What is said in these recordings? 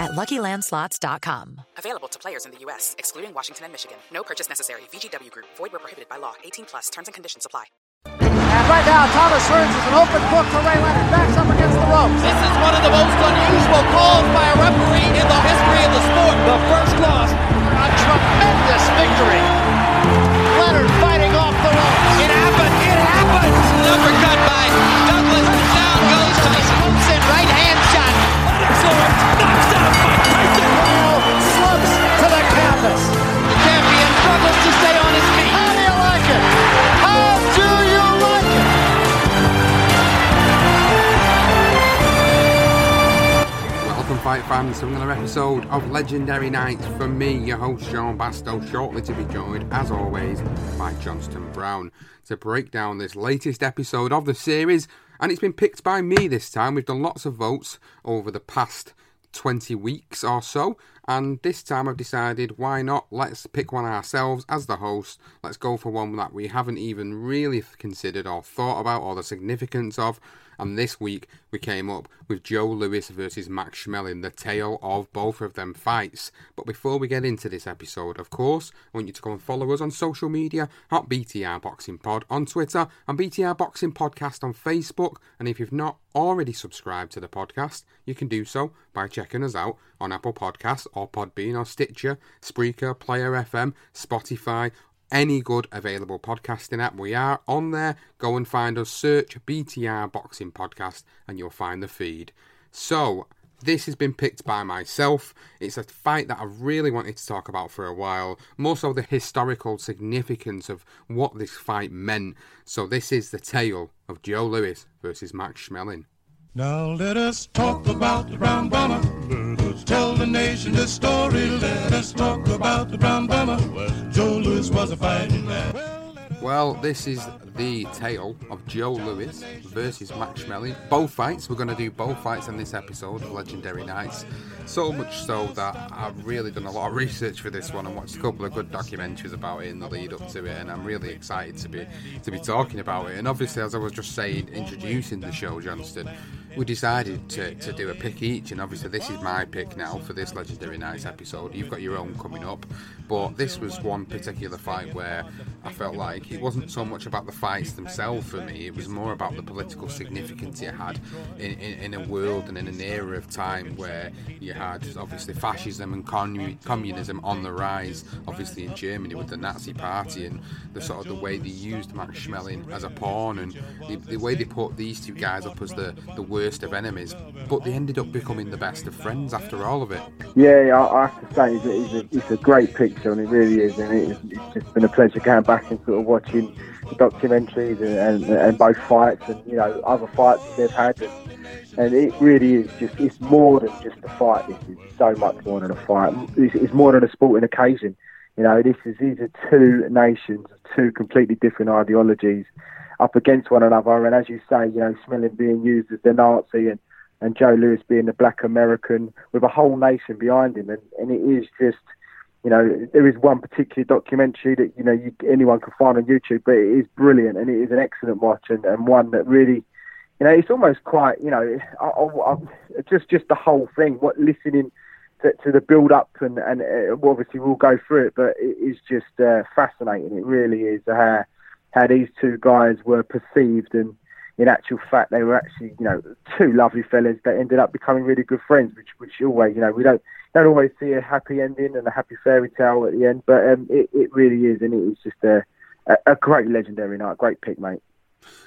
at LuckyLandSlots.com. Available to players in the U.S., excluding Washington and Michigan. No purchase necessary. VGW Group. Void where prohibited by law. 18 plus. Terms and conditions apply. And right now, Thomas Hearns is an open book to Ray Leonard. Backs up against the ropes. This is one of the most unusual calls by a referee in the history of the sport. The first loss. A tremendous victory. Leonard fighting off the ropes. It happened. It happened. Uppercut by Douglas. Down goes Tyson. Hooks in right hand shot. Excellent. Knocks fight fans, to another episode of Legendary Nights from me, your host Sean Bastow, shortly to be joined, as always, by Johnston Brown to break down this latest episode of the series. And it's been picked by me this time. We've done lots of votes over the past 20 weeks or so, and this time I've decided why not? Let's pick one ourselves as the host. Let's go for one that we haven't even really considered or thought about or the significance of. And this week we came up with Joe Louis versus Max Schmeling, the tale of both of them fights. But before we get into this episode, of course, I want you to go and follow us on social media at BTR Boxing Pod on Twitter and BTR Boxing Podcast on Facebook. And if you've not already subscribed to the podcast, you can do so by checking us out on Apple Podcasts or Podbean or Stitcher, Spreaker, Player FM, Spotify, any good available podcasting app. We are on there. Go and find us, search BTR Boxing Podcast, and you'll find the feed. So, this has been picked by myself. It's a fight that I really wanted to talk about for a while, more so the historical significance of what this fight meant. So, this is the tale of Joe Louis versus Max Schmeling. Now let us talk about the brown bomber. Tell the nation this story. Let us talk about the brown bomber. Joe Louis was a fighting man. Well, this is the tale of Joe Louis versus Max Schmeling. Both fights, we're going to do both fights in this episode of Legendary Nights. So much so that I've really done a lot of research for this one and watched a couple of good documentaries about it in the lead up to it, and I'm really excited to be to be talking about it. And obviously, as I was just saying, introducing the show, Johnston, we decided to, to do a pick each, and obviously this is my pick now for this Legendary Nights episode. You've got your own coming up, but this was one particular fight where I felt like it wasn't so much about the fights themselves for me, it was more about the political significance it had in, in, in a world and in an era of time where you had obviously fascism and commun- communism on the rise, obviously in Germany with the Nazi Party and the sort of the way they used Max Schmeling as a pawn and the, the way they put these two guys up as the, the worst of enemies, but they ended up becoming the best of friends after all of it. Yeah, I, I have to say it's, a, it's a great picture, and it really is. And it, it's just been a pleasure going back and sort of watching the documentaries and, and, and both fights, and you know other fights they've had. And, and it really is just it's more than just a fight. This is so much more than a fight. It's, it's more than a sporting occasion. You know, this is these are two nations, two completely different ideologies up against one another. And as you say, you know, Schmeling being used as the Nazi and, and Joe Louis being the black American with a whole nation behind him. And, and it is just, you know, there is one particular documentary that you know you, anyone can find on YouTube, but it is brilliant and it is an excellent watch and, and one that really, you know, it's almost quite, you know, I, I, I, just just the whole thing. What listening to, to the build up and and uh, obviously we'll go through it, but it is just uh, fascinating. It really is how how these two guys were perceived and in actual fact, they were actually, you know, two lovely fellas that ended up becoming really good friends, which, which always, you know, we don't don't always see a happy ending and a happy fairy tale at the end, but um, it, it really is, and it was just a, a, a great legendary night, great pick, mate.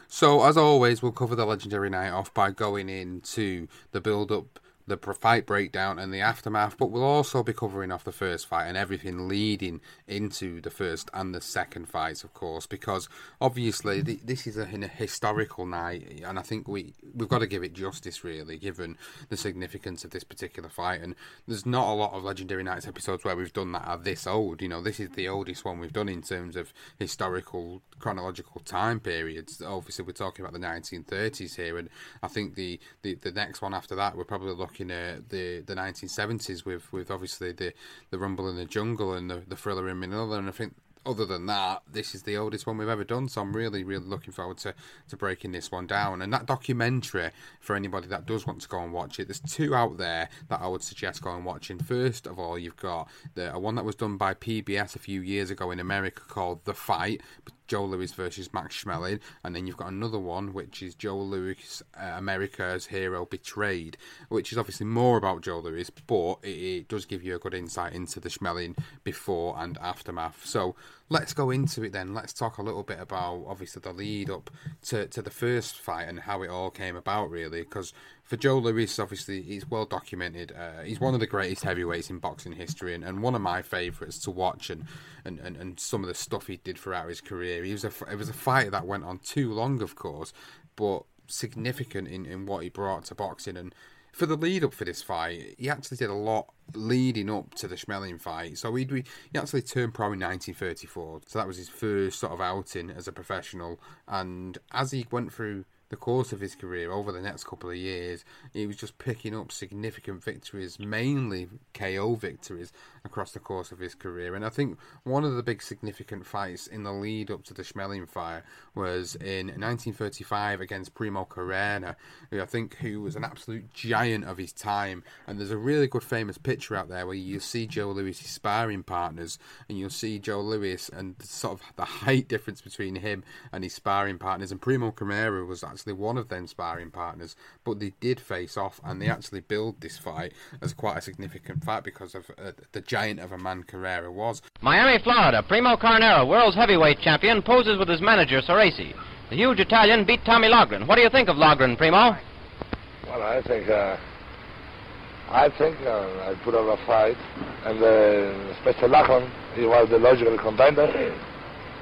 So, as always, we'll cover the legendary night off by going into the build up the fight breakdown and the aftermath, but we'll also be covering off the first fight and everything leading into the first and the second fights, of course, because obviously the, this is a, a, historical night, and I think we we've got to give it justice, really, given the significance of this particular fight. And there's not a lot of Legendary Nights episodes where we've done that are this old. You know, this is the oldest one we've done in terms of historical chronological time periods. Obviously, we're talking about the 1930s here, and I think the the, the next one after that we're probably looking looking at uh, the the 1970s with with obviously the the Rumble in the Jungle and the the Thriller in Manila, and I think other than that, this is the oldest one we've ever done. So I'm really, really looking forward to, to breaking this one down. And that documentary, for anybody that does want to go and watch it, there's two out there that I would suggest going watching. First of all, you've got the uh, one that was done by PBS a few years ago in America called The Fight, Joe Louis versus Max Schmeling, and then you've got another one which is Joe Louis, uh, America's Hero Betrayed, which is obviously more about Joe Louis, but it, it does give you a good insight into the Schmeling before and aftermath. So let's go into it then. Let's talk a little bit about obviously the lead up to, to the first fight and how it all came about, really. Because for Joe Louis, obviously, he's well documented. Uh, he's one of the greatest heavyweights in boxing history and, and one of my favourites to watch. And, and, and, and some of the stuff he did throughout his career. He was a, it was a fight that went on too long, of course, but significant in, in what he brought to boxing. And for the lead up for this fight, he actually did a lot leading up to the Schmeling fight. So he he actually turned pro in 1934. So that was his first sort of outing as a professional. And as he went through the course of his career over the next couple of years, he was just picking up significant victories, mainly KO victories across the course of his career. And I think one of the big significant fights in the lead up to the Schmeling fire was in 1935 against Primo Carnera, who I think who was an absolute giant of his time. And there's a really good famous picture out there where you see Joe Louis' sparring partners, and you'll see Joe Louis and sort of the height difference between him and his sparring partners. And Primo Carnera was actually actually one of them sparring partners, but they did face off and they actually billed this fight as quite a significant fight because of uh, the giant of a man Carnera was. Miami, Florida, Primo Carnera, world's heavyweight champion, poses with his manager Soresi. The huge Italian beat Tommy Loughran. What do you think of Loughran, Primo? Well, I think uh, I think uh, I put up a fight, and uh, especially Loughran, he was the logical contender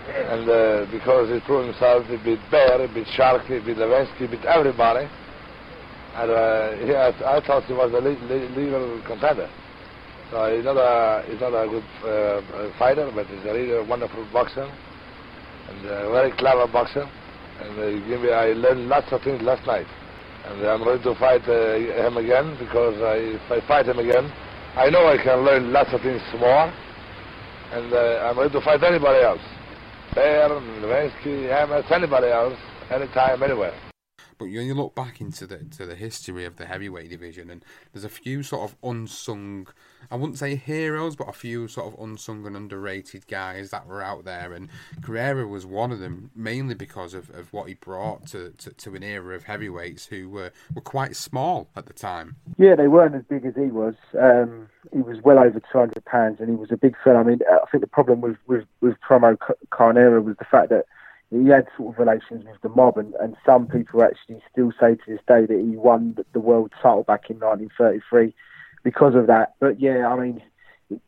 and uh, because he proved himself, he beat Baer, he beat Shark, he beat Levinsky, he beat everybody. And uh, he, I, I, thought he was a le- le- legal contender. So he's not a, he's not a good uh, fighter, but he's a really wonderful boxer and a very clever boxer. And uh, me, I learned lots of things last night. And I'm ready to fight uh, him again because I, if I fight him again, I know I can learn lots of things more. And uh, I'm ready to fight anybody else. Baer, Levinsky, Hamas, anybody else, anytime, anywhere. But when you look back into the to the history of the heavyweight division, and there's a few sort of unsung, I wouldn't say heroes, but a few sort of unsung and underrated guys that were out there, and Carnera was one of them, mainly because of, of what he brought to, to, to an era of heavyweights who were, were quite small at the time. Yeah, they weren't as big as he was. Um, he was well over 200 pounds, and he was a big fella. I mean, I think the problem with with, with Primo Carnera was the fact that he had sort of relations with the mob, and, and some people actually still say to this day that he won the, world title back in 1933 because of that. But yeah, I mean,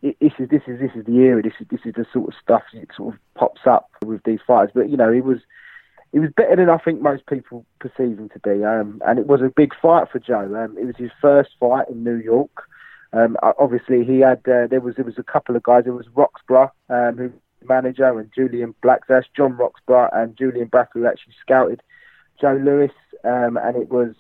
it, this is this is this is the era. This is this is the sort of stuff that sort of pops up with these fighters. But you know, he was he was better than I think most people perceive him to be. Um, and it was a big fight for Joe. Um, it was his first fight in New York. Um, obviously, he had uh, there was there was a couple of guys. There was Roxburgh, um, who manager, and Julian Black. That's John Roxburgh and Julian Black who actually scouted Joe Louis, um, and it was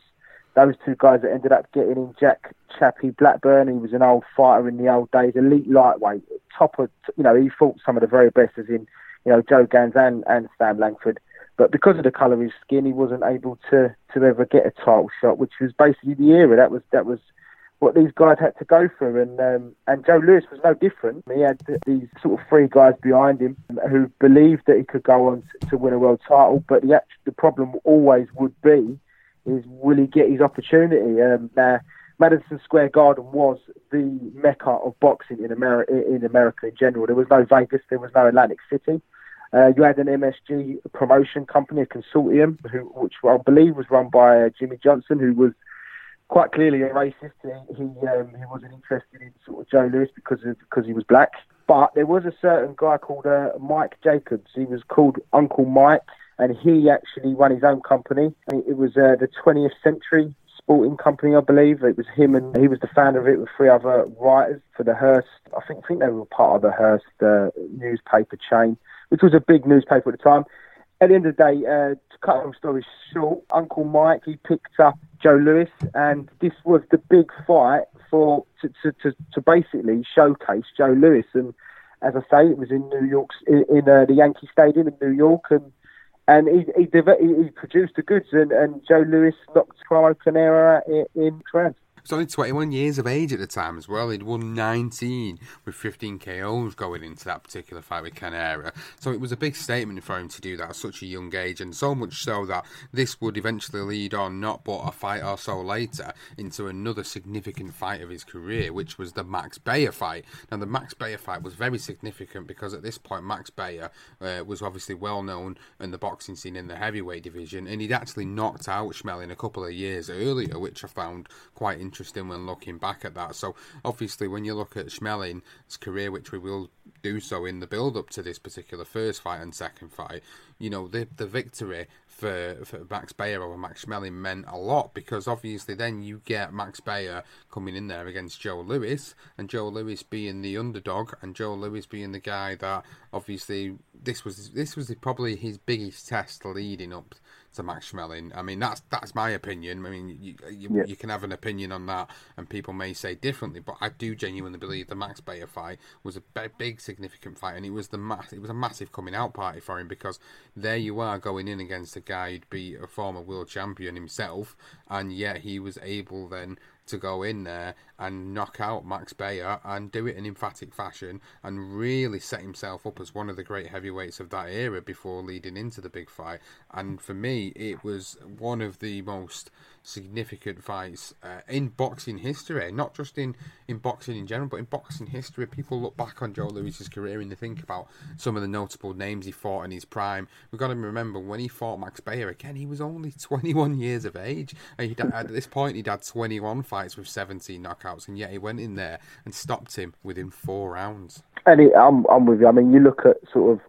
those two guys that ended up getting in Jack Chappie Blackburn. He was an old fighter in the old days, elite lightweight, top of, you know, he fought some of the very best, as in, you know, Joe Gans and, and Sam Langford. But because of the colour of his skin, he wasn't able to, to ever get a title shot, which was basically the era. That was that was what these guys had to go through. And um, and Joe Louis was no different. He had these sort of three guys behind him who believed that he could go on to win a world title. But the actual, the problem always would be is will he get his opportunity? Um, now, Madison Square Garden was the mecca of boxing in America. In America in general, there was no Vegas, there was no Atlantic City. Uh, you had an MSG promotion company, a consortium, who, which I believe was run by uh, Jimmy Johnson, who was quite clearly a racist. He he, um, he wasn't interested in sort of Joe Louis because of, because he was black. But there was a certain guy called uh, Mike Jacobs. He was called Uncle Mike, and he actually run his own company. It was uh, the 20th Century Sporting Company, I believe. It was him, and he was the founder of it with three other writers for the Hearst. I think I think they were part of the Hearst uh, newspaper chain, which was a big newspaper at the time. At the end of the day, uh, to cut a long story short, Uncle Mike he picked up Joe Louis, and this was the big fight for to, to, to, to basically showcase Joe Louis. And as I say, it was in New York, in, in uh, the Yankee Stadium in New York, and and he he, he produced the goods, and, and Joe Louis knocked Primo Carnera in, in round. He's only 21 years of age at the time as well. He'd won 19 with 15 KOs going into that particular fight with Carnera. So it was a big statement for him to do that at such a young age, and so much so that this would eventually lead on, not but a fight or so later, into another significant fight of his career, which was the Max Baer fight. Now, the Max Baer fight was very significant because at this point, Max Baer uh, was obviously well known in the boxing scene in the heavyweight division, and he'd actually knocked out Schmeling a couple of years earlier, which I found quite interesting interesting when looking back at that. So obviously, when you look at Schmeling's career, which we will do so in the build up to this particular first fight and second fight, you know the the victory for, for Max Baer over Max Schmeling meant a lot because obviously then you get Max Baer coming in there against Joe Louis and Joe Louis being the underdog and Joe Louis being the guy that obviously this was this was probably his biggest test leading up to Max Schmeling. I mean, that's that's my opinion. I mean, you you, yeah. you, can have an opinion on that, and people may say differently, but I do genuinely believe the Max Baer fight was a big, significant fight, and it was the mass, it was a massive coming out party for him because there you are going in against a guy who'd be a former world champion himself, and yet he was able then to go in there and knock out Max Baer and do it in emphatic fashion and really set himself up as one of the great heavyweights of that era before leading into the big fight. And for me, it was one of the most significant fights uh, in boxing history, not just in, in boxing in general, but in boxing history. People look back on Joe Louis's career and they think about some of the notable names he fought in his prime. We've got to remember when he fought Max Baer again, he was only 21 years of age. And at this point, he'd had 21 fights with 17 knockouts, and yet he went in there and stopped him within four rounds. And he, I'm, I'm with you. I mean, you look at sort of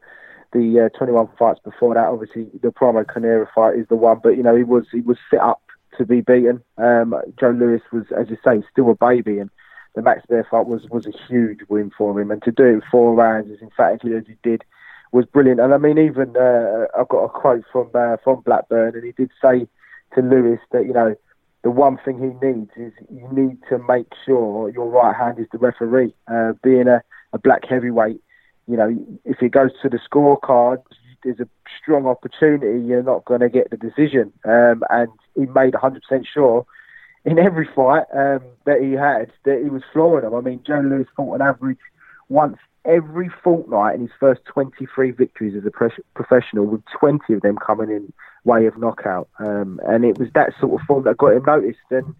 the uh, 21 fights before that. Obviously, the Primo Carnera fight is the one, but you know he was he was set up to be beaten. Um, Joe Louis was, as you say, still a baby, and the Max Baer fight was was a huge win for him. And to do it in four rounds as emphatically as he did was brilliant. And I mean, even uh, I've got a quote from uh, from Blackburn, and he did say to Louis that you know the one thing he needs is you need to make sure your right hand is the referee. Uh, being a, a black heavyweight, you know, if it goes to the scorecard, there's a strong opportunity you're not going to get the decision. Um, and he made 100% sure in every fight um, that he had that he was flooring them. I mean, Joe Louis fought an average once every fortnight in his first 23 victories as a pre- professional, with 20 of them coming in way of knockout. Um, and it was that sort of form that got him noticed. And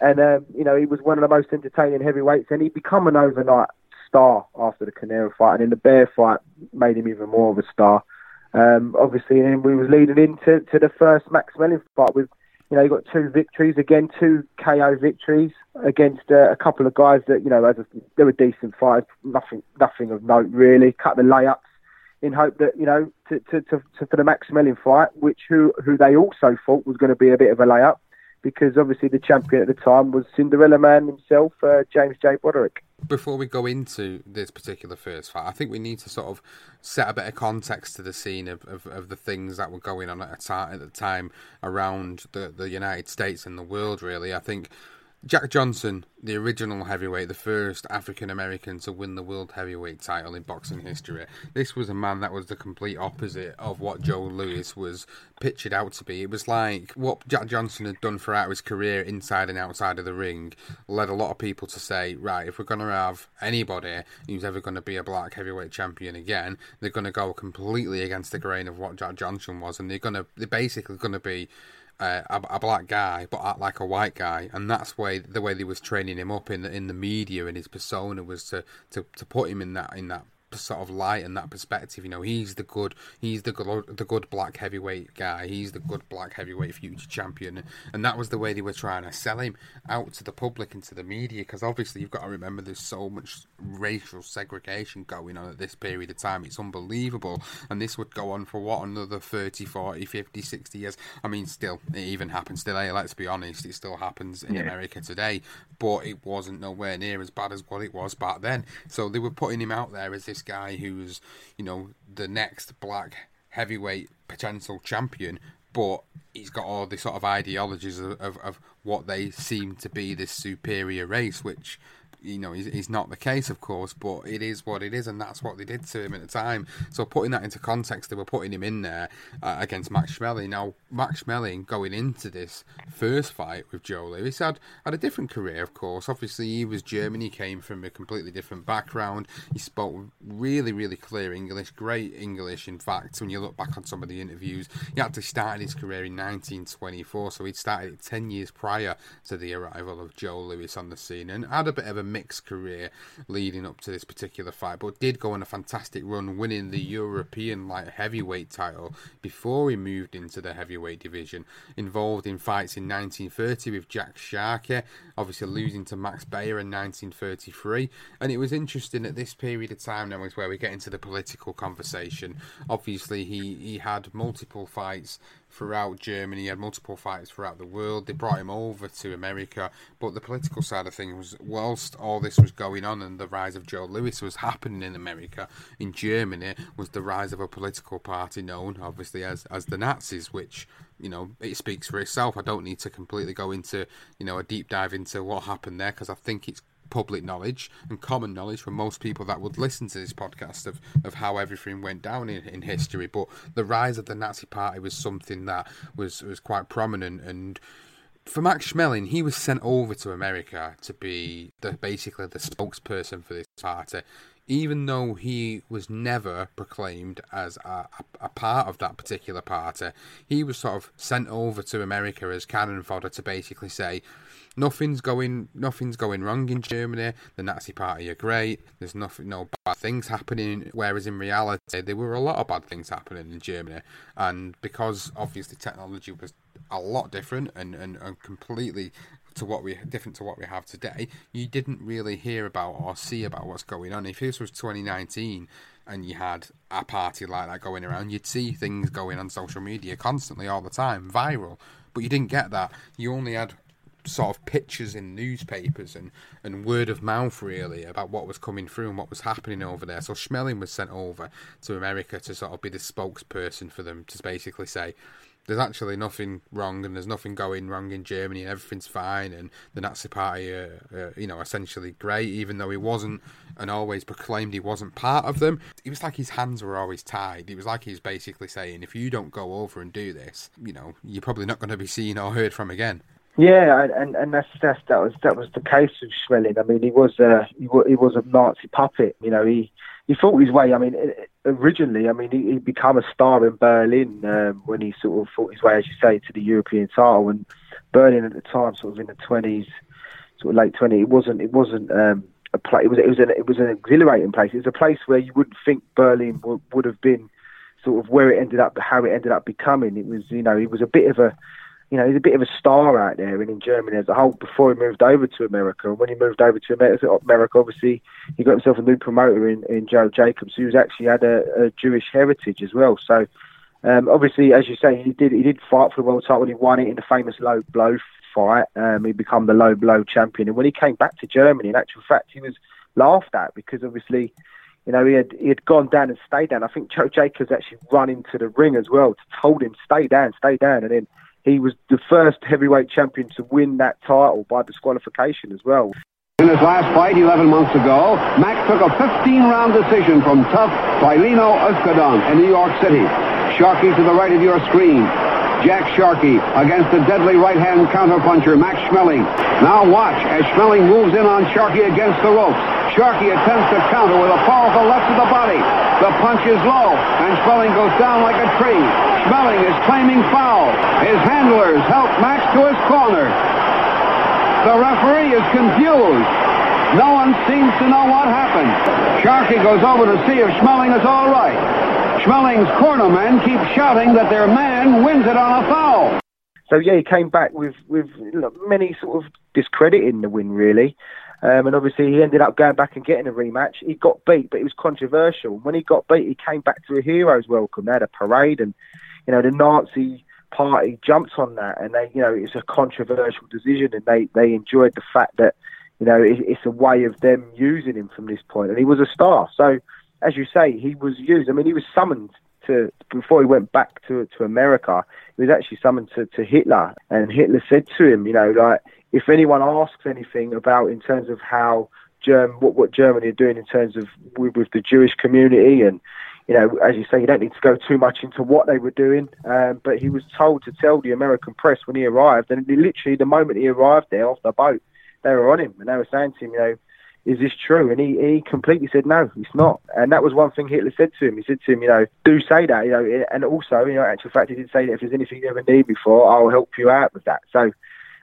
and um, you know, he was one of the most entertaining heavyweights, and he become an overnight star after the Carnera fight, and in the Baer fight made him even more of a star. Um, obviously, and we was leading into to the first Max Schmeling fight with, you know, he got two victories again, two KO victories against uh, a couple of guys that you know, as a, they were decent fights, nothing, nothing of note really. Cut the layups in hope that you know to, to, to, to for the Max Schmeling fight, which who who they also thought was going to be a bit of a layup. because obviously the champion at the time was Cinderella Man himself, uh, James J. Braddock. Before we go into this particular first fight, I think we need to sort of set a bit of context to the scene of, of, of the things that were going on at, a at the time around the, the United States and the world, really. I think Jack Johnson, the original heavyweight, the first African American to win the world heavyweight title in boxing history. This was a man that was the complete opposite of what Joe Louis was pictured out to be. It was like what Jack Johnson had done throughout his career inside and outside of the ring led a lot of people to say, right, if we're going to have anybody who's ever going to be a black heavyweight champion again, they're going to go completely against the grain of what Jack Johnson was, and they're going to, they're basically going to be a, a, black guy but act like a white guy, and that's way the way they was training him up in the, in the media and his persona was to, to, to put him in that in that sort of light and that perspective. You know, he's the good, he's the good, the good black heavyweight guy. He's the good black heavyweight future champion, and that was the way they were trying to sell him out to the public and to the media. Because obviously, you've got to remember there's so much racial segregation going on at this period of time. It's unbelievable, and this would go on for what another 30, 40, 50, 60 years. I mean, still, it even happens today. Let's be honest, it still happens in yeah. America today, but it wasn't nowhere near as bad as what it was back then. So they were putting him out there as this guy who's, you know, the next black heavyweight potential champion, but he's got all the sort of ideologies of, of, of, what they seem to be this superior race, which you know, he's not the case, of course, but it is what it is, and that's what they did to him at the time. So putting that into context, they were putting him in there uh, against Max Schmeling. Now, Max Schmeling going into this first fight with Joe Louis had had a different career, of course. Obviously, he was German. He came from a completely different background. He spoke really, really clear English, great English. In fact, when you look back on some of the interviews, he actually started his career in 1924, so he'd started it 10 years prior to the arrival of Joe Louis on the scene, and had a bit of a mixed career leading up to this particular fight, but did go on a fantastic run, winning the European light heavyweight title before he moved into the heavyweight division. Involved in fights in 1930 with Jack Sharkey, obviously losing to Max Baer in 1933. And it was interesting at this period of time now is where we get into the political conversation. Obviously, he, he had multiple fights throughout Germany. He had multiple fights throughout the world. They brought him over to America. But the political side of things was, whilst all this was going on and the rise of Joe Louis was happening in America, in Germany was the rise of a political party known, obviously, as, as the Nazis, which you know, it speaks for itself. I don't need to completely go into, you know, a deep dive into what happened there because I think it's public knowledge and common knowledge for most people that would listen to this podcast of, of how everything went down in, in history. But the rise of the Nazi Party was something that was, was quite prominent and for Max Schmeling, he was sent over to America to be the basically the spokesperson for this party, even though he was never proclaimed as a, a, part of that particular party. He was sort of sent over to America as cannon fodder to basically say, nothing's going nothing's going wrong in Germany. The Nazi Party are great. There's nothing no bad things happening. Whereas in reality, there were a lot of bad things happening in Germany, and because obviously technology was a lot different and, and, and completely to what we different to what we have today, you didn't really hear about or see about what's going on. If this was 2019 and you had a party like that going around, you'd see things going on social media constantly all the time, viral. But you didn't get that. You only had sort of pictures in newspapers and, and word of mouth really about what was coming through and what was happening over there. So Schmeling was sent over to America to sort of be the spokesperson for them to basically say there's actually nothing wrong and there's nothing going wrong in Germany and everything's fine and the Nazi Party are, are you know essentially great even though he wasn't and always proclaimed he wasn't part of them. It was like his hands were always tied. It was like he was basically saying if you don't go over and do this, you know, you're probably not going to be seen or heard from again. Yeah, and and that's, that's that was that was the case with Schmeling. I mean, he was a he was, he was a Nazi puppet. You know, he he fought his way. I mean, originally, I mean, he, he became a star in Berlin um, when he sort of fought his way, as you say, to the European title. And Berlin at the time, sort of in the twenties, sort of late twenties, it wasn't it wasn't um, a place. It was it was an it was an exhilarating place. It was a place where you wouldn't think Berlin w- would have been sort of where it ended up, how it ended up becoming. It was you know, it was a bit of a you know, he's a bit of a star out there and in Germany as a whole before he moved over to America. And when he moved over to America, obviously, he got himself a new promoter in, in Joe Jacobs, who's actually had a, a Jewish heritage as well. So, um, obviously, as you say, he did he did fight for the world title. He won it in the famous low blow fight. Um, he became the low blow champion, and when he came back to Germany, in actual fact, he was laughed at because obviously, you know, he had he had gone down and stayed down. I think Joe Jacobs actually run into the ring as well, to told him stay down, stay down, and then he was the first heavyweight champion to win that title by disqualification as well. In his last fight 11 months ago, Max took a 15-round decision from tough Paulino Uzcudun in New York City. Sharkey to the right of your screen. Jack Sharkey against the deadly right-hand counterpuncher, Max Schmeling. Now watch as Schmeling moves in on Sharkey against the ropes. Sharkey attempts to counter with a powerful left to the body. The punch is low, and Schmeling goes down like a tree. Schmeling is claiming foul. His handlers help Max to his corner. The referee is confused. No one seems to know what happened. Sharkey goes over to see if Schmeling is all right. Schmeling's cornermen keep shouting that their man wins it on a foul. So yeah, he came back with with many sort of discrediting the win really. Um, and obviously he ended up going back and getting a rematch. He got beat, but it was controversial. When he got beat, he came back to a hero's welcome. They had a parade, and you know the Nazi party jumped on that, and they, you know, it's a controversial decision, and they they enjoyed the fact that, you know, it, it's a way of them using him from this point. and he was a star. So, as you say, he was used. I mean, he was summoned to before he went back to to America. He was actually summoned to, to Hitler, and Hitler said to him, you know, like if anyone asks anything about in terms of how Germ what what Germany are doing in terms of with, with the Jewish community and you know, as you say, you don't need to go too much into what they were doing, um, but he was told to tell the American press when he arrived, and literally the moment he arrived there off the boat, they were on him, and they were saying to him, you know, is this true? And he, he completely said, no, it's not. And that was one thing Hitler said to him. He said to him, you know, do say that, you know, and also, you know, actual fact, he did say that if there's anything you ever need me for, I'll help you out with that. So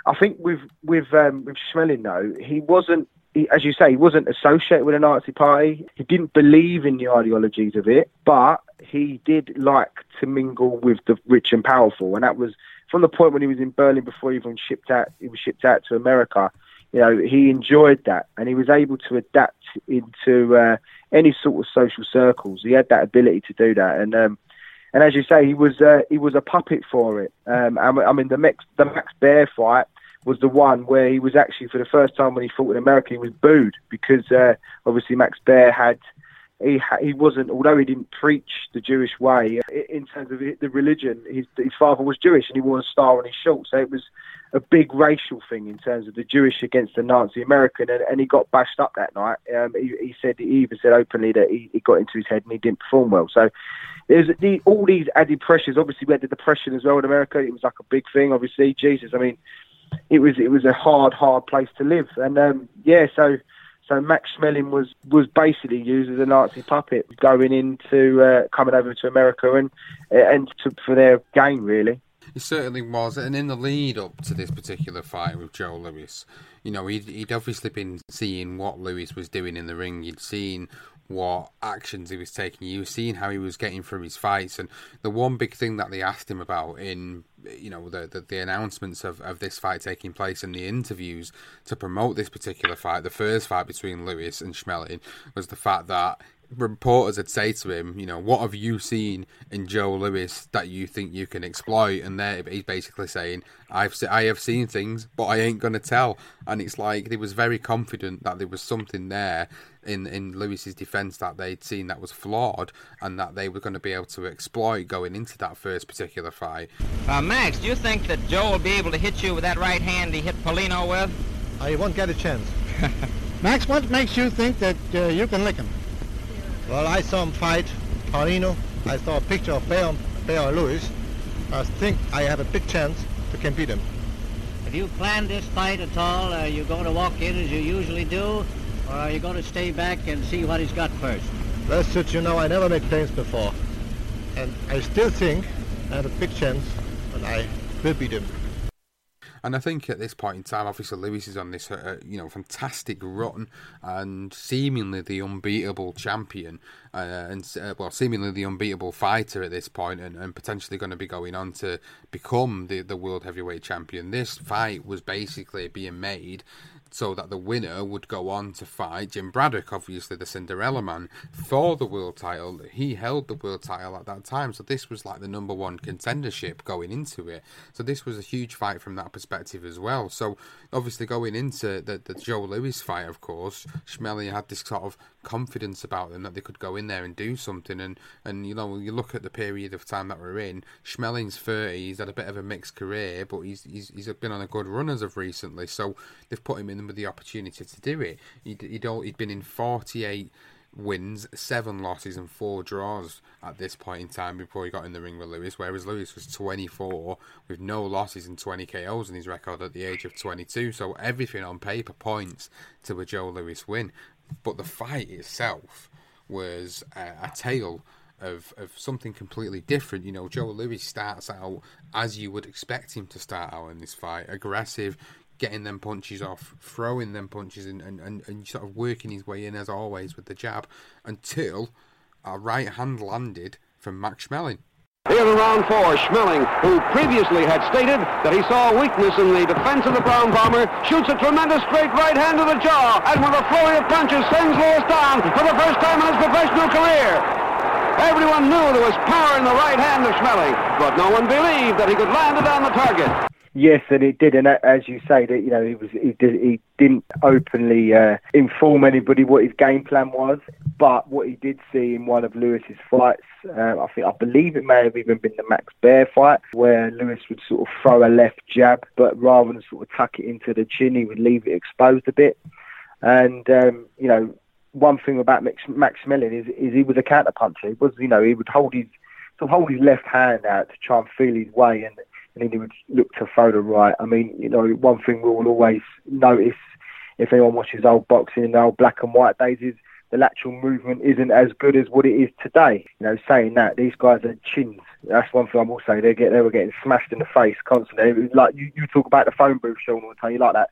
I think with, with, um, with Schmeling, though, he wasn't he, as you say, he wasn't associated with the Nazi Party. He didn't believe in the ideologies of it, but he did like to mingle with the rich and powerful, and that was from the point when he was in Berlin before he even shipped out. He was shipped out to America. You know, he enjoyed that, and he was able to adapt into uh, any sort of social circles. He had that ability to do that, and um, and as you say, he was uh, he was a puppet for it. Um, I mean, the Max the Max Baer fight was the one where he was actually for the first time when he fought in America he was booed because uh, obviously Max Baer had he he wasn't although he didn't preach the Jewish way in terms of the religion his his father was Jewish and he wore a star on his shirt so it was a big racial thing in terms of the Jewish against the Nazi American and, and he got bashed up that night. Um, he, he said he even said openly that he, he got into his head and he didn't perform well. So there's the, all these added pressures. Obviously we had the depression as well in America. It was like a big thing obviously. Jesus I mean it was it was a hard, hard place to live. And um, yeah, so so Max Schmeling was was basically used as a Nazi puppet going into uh, coming over to America and and to, for their gain really. It certainly was, and in the lead up to this particular fight with Joe Louis, you know, he'd, he'd obviously been seeing what Louis was doing in the ring. He'd seen what actions he was taking. You were seeing how he was getting through his fights, and the one big thing that they asked him about in you know the the, the announcements of, of this fight taking place and the interviews to promote this particular fight, the first fight between Louis and Schmeling, was the fact that reporters had say to him, you know, what have you seen in Joe Louis that you think you can exploit? And there he's basically saying, I've se- I have seen things, but I ain't gonna tell. And it's like he was very confident that there was something there in in Louis's defence that they'd seen that was flawed and that they were going to be able to exploit going into that first particular fight. Uh, Max, do you think that Joe will be able to hit you with that right hand he hit Paulino with? I won't get a chance. Max, what makes you think that uh, you can lick him? Well, I saw him fight Paulino. I saw a picture of Baer, Baer Louis. I think I have a big chance to compete him. Have you planned this fight at all? Are you going to walk in as you usually do? Or are you going to stay back and see what he's got first? Well, suit you know, I never made plans before. And I still think I have a big chance and I will beat him. And I think at this point in time, obviously Louis is on this, uh, you know, fantastic run and seemingly the unbeatable champion, uh, and uh, well, seemingly the unbeatable fighter at this point, and, and potentially going to be going on to become the the world heavyweight champion. This fight was basically being made so that the winner would go on to fight Jim Braddock, obviously the Cinderella man, for the world title. He held the world title at that time, so this was like the number one contendership going into it. So this was a huge fight from that perspective as well. So obviously going into the, the Joe Louis fight, of course, Schmeling had this sort of confidence about them that they could go in there and do something. And, and you know, you look at the period of time that we're in, Schmeling's 30, he's had a bit of a mixed career, but he's, he's, he's been on a good run as of recently. So they've put him in with the opportunity to do it. He'd, he'd, all, he'd been in 48 wins, seven losses, and four draws at this point in time before he got in the ring with Louis. whereas Louis was 24 with no losses and 20 KOs in his record at the age of 22. So everything on paper points to a Joe Louis win. But the fight itself was a, a tale of, of something completely different. You know, Joe Louis starts out as you would expect him to start out in this fight aggressive, getting them punches off, throwing them punches, and, and, and, and sort of working his way in as always with the jab until a right hand landed from Max Schmeling. Here in round four, Schmeling, who previously had stated that he saw weakness in the defense of the Brown Bomber, shoots a tremendous straight right hand to the jaw, and with a flurry of punches sends Louis down for the first time in his professional career. Everyone knew there was power in the right hand of Schmeling, but no one believed that he could land it on the target. Yes, and it did, and as you say, that you know he was he, did, he didn't openly uh, inform anybody what his game plan was, but what he did see in one of Louis's fights, uh, I think I believe it may have even been the Max Baer fight, where Louis would sort of throw a left jab, but rather than sort of tuck it into the chin, he would leave it exposed a bit, and um, you know one thing about Max, Maximilian is, is he was a counter puncher. He was, you know, he would hold his sort of hold his left hand out to try and feel his way, and and then he would look to the right. I mean, you know, one thing we will always notice if anyone watches old boxing in the old black and white days is the lateral movement isn't as good as what it is today. You know, saying that these guys are chins. That's one thing I will say. They get they were getting smashed in the face constantly. like you, you talk about the phone booth, Sean, all the time. You like that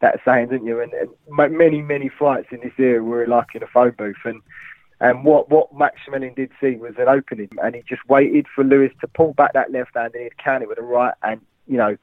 that saying, didn't you? And, and many many fights in this era were like in a phone booth, and and what what Maximilian did see was an opening, and he just waited for Louis to pull back that left hand, and he'd count it with a right, and you know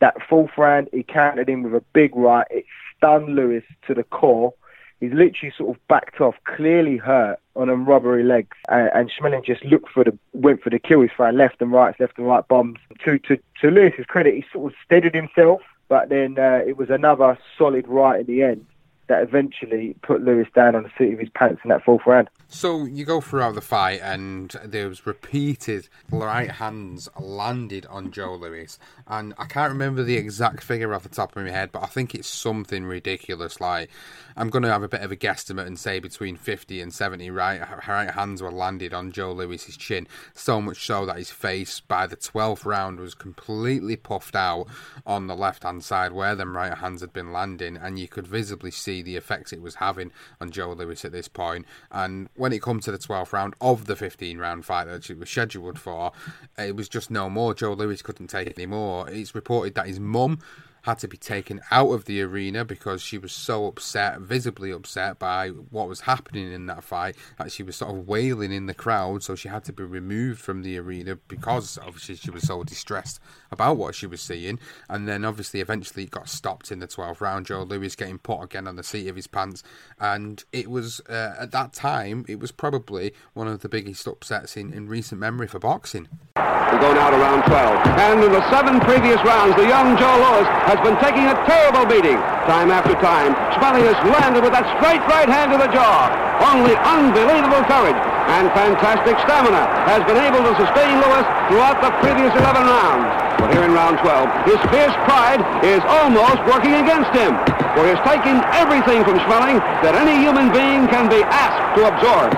that fourth round he counted in with a big right. It stunned Louis to the core. He's literally sort of backed off, clearly hurt on them rubbery legs, and, and Schmeling just looked for the went for the kill. He's throwing left and right, left and right bombs. To to to Louis's credit, he sort of steadied himself, but then uh, it was another solid right in the end that eventually put Louis down on the seat of his pants in that fourth round. So you go throughout the fight, and there was repeated right hands landed on Joe Louis, and I can't remember the exact figure off the top of my head, but I think it's something ridiculous. Like I'm going to have a bit of a guesstimate and say between 50 and 70 right right hands were landed on Joe Louis's chin. So much so that his face by the 12th round was completely puffed out on the left hand side where them right hands had been landing, and you could visibly see the effects it was having on Joe Louis at this point. And when it comes to the 12th round of the 15 round fight that it was scheduled for, it was just no more. Joe Louis couldn't take it anymore. It's reported that his mum had to be taken out of the arena because she was so upset, visibly upset by what was happening in that fight, that she was sort of wailing in the crowd. So she had to be removed from the arena because obviously she was so distressed about what she was seeing. And then obviously eventually it got stopped in the 12th round. Joe Louis getting put again on the seat of his pants. And it was, uh, at that time, it was probably one of the biggest upsets in, in recent memory for boxing. We go now to round 12. And in the seven previous rounds, the young Joe Louis has been taking a terrible beating. Time after time, Schmeling has landed with that straight right hand to the jaw. Only unbelievable courage and fantastic stamina has been able to sustain Louis throughout the previous 11 rounds. But here in round 12, his fierce pride is almost working against him, for he's taking everything from Schmeling that any human being can be asked to absorb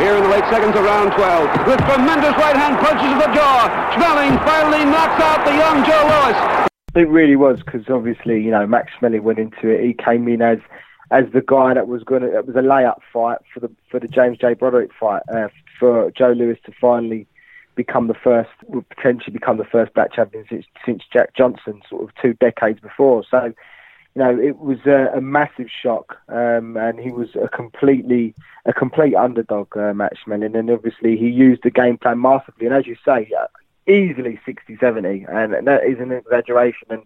here in the late seconds of round 12. With tremendous right-hand punches to the jaw, Schmeling finally knocks out the young Joe Louis. It really was because obviously, you know, Max Schmeling went into it. He came in as as the guy that was going to. It was a layup fight for the for the James J. Braddock fight uh, for Joe Louis to finally become the first, would potentially become the first black champion since since Jack Johnson, sort of two decades before. So, you know, it was a, a massive shock, um, and he was a completely a complete underdog, uh, Max Schmeling, and obviously he used the game plan masterfully. And as you say, uh, easily 60, 70, and that is an exaggeration. And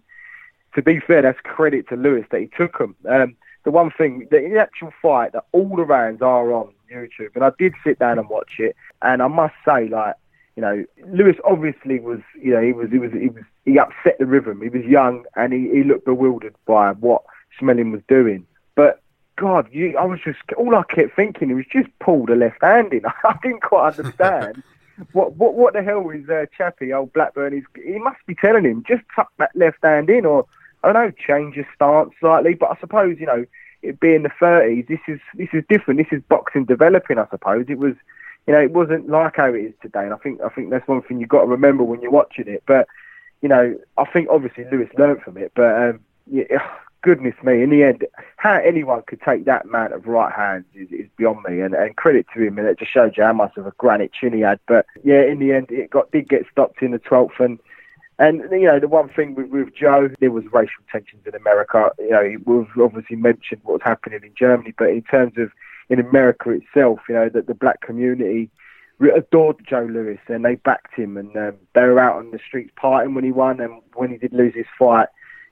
to be fair, that's credit to Louis that he took them. Um, the one thing, the, the actual fight, that all the rounds are on YouTube, and I did sit down and watch it, and I must say, like, you know, Louis obviously was, you know, he was, he was, he was, he upset the rhythm. He was young and he, he looked bewildered by what Schmeling was doing. But God, you, I was just all I kept thinking. He was just pull the left hand in. I didn't quite understand what what what the hell is uh, Chappie, old Blackburn? He's, he must be telling him just tuck that left hand in, or I don't know, change your stance slightly. But I suppose you know, it being the thirties, this is this is different. This is boxing developing. I suppose it was, you know, it wasn't like how it is today. And I think I think that's one thing you've got to remember when you're watching it. But you know, I think obviously Louis learned from it, but um, yeah, goodness me, in the end, how anyone could take that amount of right hands is, is beyond me. And, and credit to him, and it just showed you how much of a granite chin he had. But yeah, in the end, it got did get stopped in the twelfth, and and you know the one thing with, with Joe, there was racial tensions in America. You know, we've obviously mentioned what was happening in Germany, but in terms of in America itself, you know that the black community adored Joe Louis and they backed him and um, they were out on the streets partying when he won and when he did lose his fight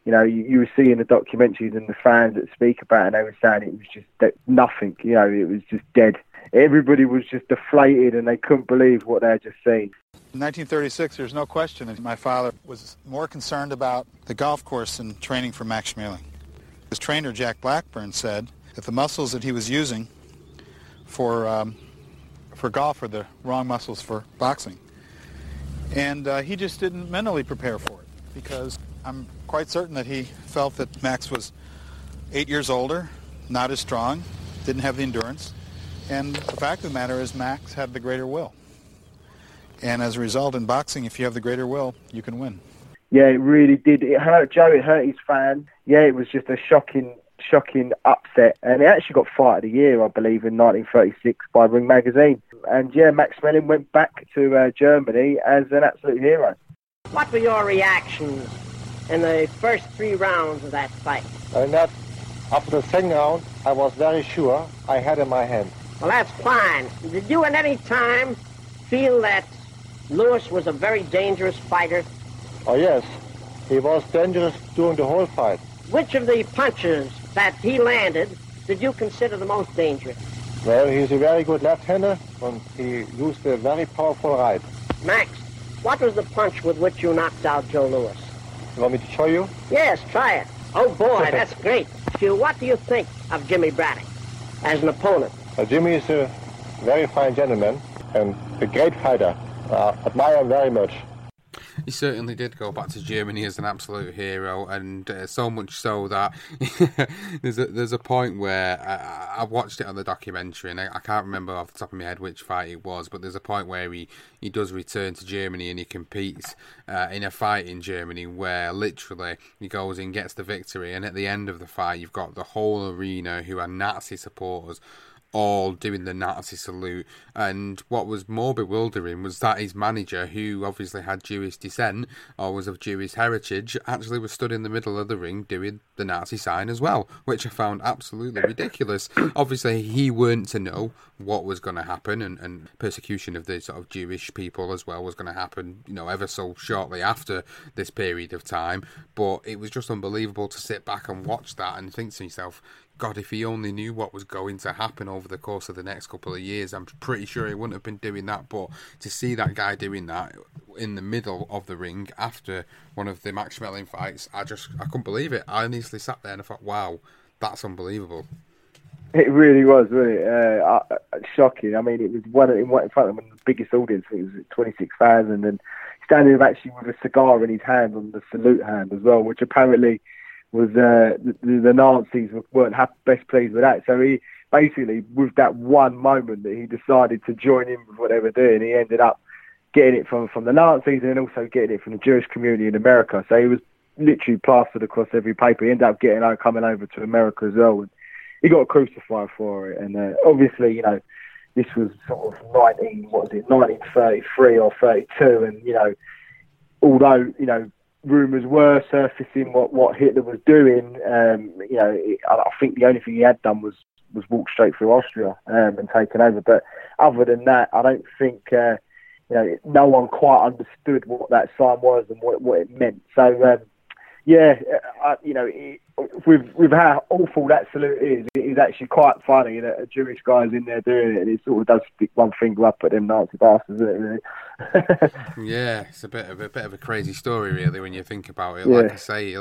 you know, you, you were seeing the documentaries and the fans that speak about it, and they were saying it was just that nothing, you know, it was just dead. Everybody was just deflated and they couldn't believe what they had just seen. In 1936, there's no question that my father was more concerned about the golf course than training for Max Schmeling. His trainer, Jack Blackburn, said that the muscles that he was using for, um, for golf are the wrong muscles for boxing. And uh, he just didn't mentally prepare for it because I'm quite certain that he felt that Max was eight years older, not as strong, didn't have the endurance. And the fact of the matter is Max had the greater will. And as a result, in boxing, if you have the greater will, you can win. Yeah, it really did. It hurt Joe. It hurt his fan. Yeah, it was just a shocking, shocking upset. And it actually got Fight of the Year, I believe, in 1936 by Ring Magazine. And yeah, Max Schmeling went back to uh, Germany as an absolute hero. What were your reactions in the first three rounds of that fight? And that, after the second round, I was very sure I had in my hand. Well, that's fine. Did you at any time feel that Louis was a very dangerous fighter? Oh, yes. He was dangerous during the whole fight. Which of the punches that he landed did you consider the most dangerous? Well, he's a very good left-hander, and he used a very powerful right. Max, what was the punch with which you knocked out Joe Louis? You want me to show you? Yes, try it. Oh, boy, that's great. Hugh, what do you think of Jimmy Braddock as an opponent? Uh, Jimmy is a very fine gentleman and a great fighter. Uh, admire him very much. He certainly did go back to Germany as an absolute hero, and uh, so much so that there's a there's a point where I, I, watched it on the documentary, and I, I, can't remember off the top of my head which fight it was, but there's a point where he, he does return to Germany and he competes uh, in a fight in Germany where literally he goes and gets the victory, and at the end of the fight, you've got the whole arena who are Nazi supporters all doing the Nazi salute. And what was more bewildering was that his manager, who obviously had Jewish descent or was of Jewish heritage, actually was stood in the middle of the ring doing the Nazi sign as well, which I found absolutely ridiculous. obviously, he weren't to know what was going to happen, and, and persecution of the sort of Jewish people as well was going to happen, you know, ever so shortly after this period of time. But it was just unbelievable to sit back and watch that and think to myself, God, if he only knew what was going to happen over the course of the next couple of years, I'm pretty sure he wouldn't have been doing that. But to see that guy doing that in the middle of the ring after one of the Max Schmeling fights, I just I couldn't believe it. I honestly sat there and I thought, wow, that's unbelievable. It really was, really uh, shocking. I mean, it was one in, in front of the biggest audience. It was twenty six thousand, and standing actually with a cigar in his hand on the salute hand as well, which apparently was uh, the, the Nazis weren't best pleased with that. So he basically, with that one moment that he decided to join in with what they were doing, he ended up getting it from from the Nazis and also getting it from the Jewish community in America. So he was literally plastered across every paper. He ended up getting out, coming over to America as well. And he got crucified for it. And uh, obviously, you know, this was sort of 19, what was it, 1933 or 32. And, you know, although, you know, rumours were surfacing what, what Hitler was doing. Um, you know, it, I think the only thing he had done was was walk straight through Austria um, and taken over. But other than that, I don't think uh, you know no one quite understood what that sign was and what, what it meant. So um, yeah, uh, you know, it, with with how awful that salute is, it is actually quite funny that a Jewish guy's in there doing it, and it sort of does stick one finger up at them Nazi bastards? Really? yeah, it's a bit of a bit of a crazy story, really, when you think about it. Yeah. Like I say,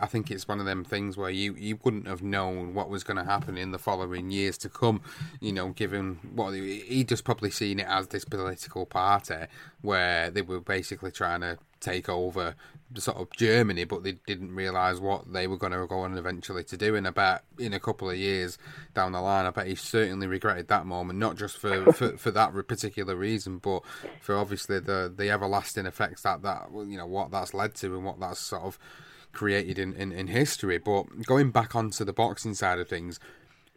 I think it's one of them things where you, you wouldn't have known what was going to happen in the following years to come. You know, given what he just probably seen it as this political party where they were basically trying to take over sort of Germany, but they didn't realise what they were going to go on eventually to do. And I bet in a couple of years down the line, I bet he certainly regretted that moment, not just for, for, for that particular reason, but for obviously the the everlasting effects that that you know what that's led to and what that's sort of created in, in, in history. But going back onto the boxing side of things,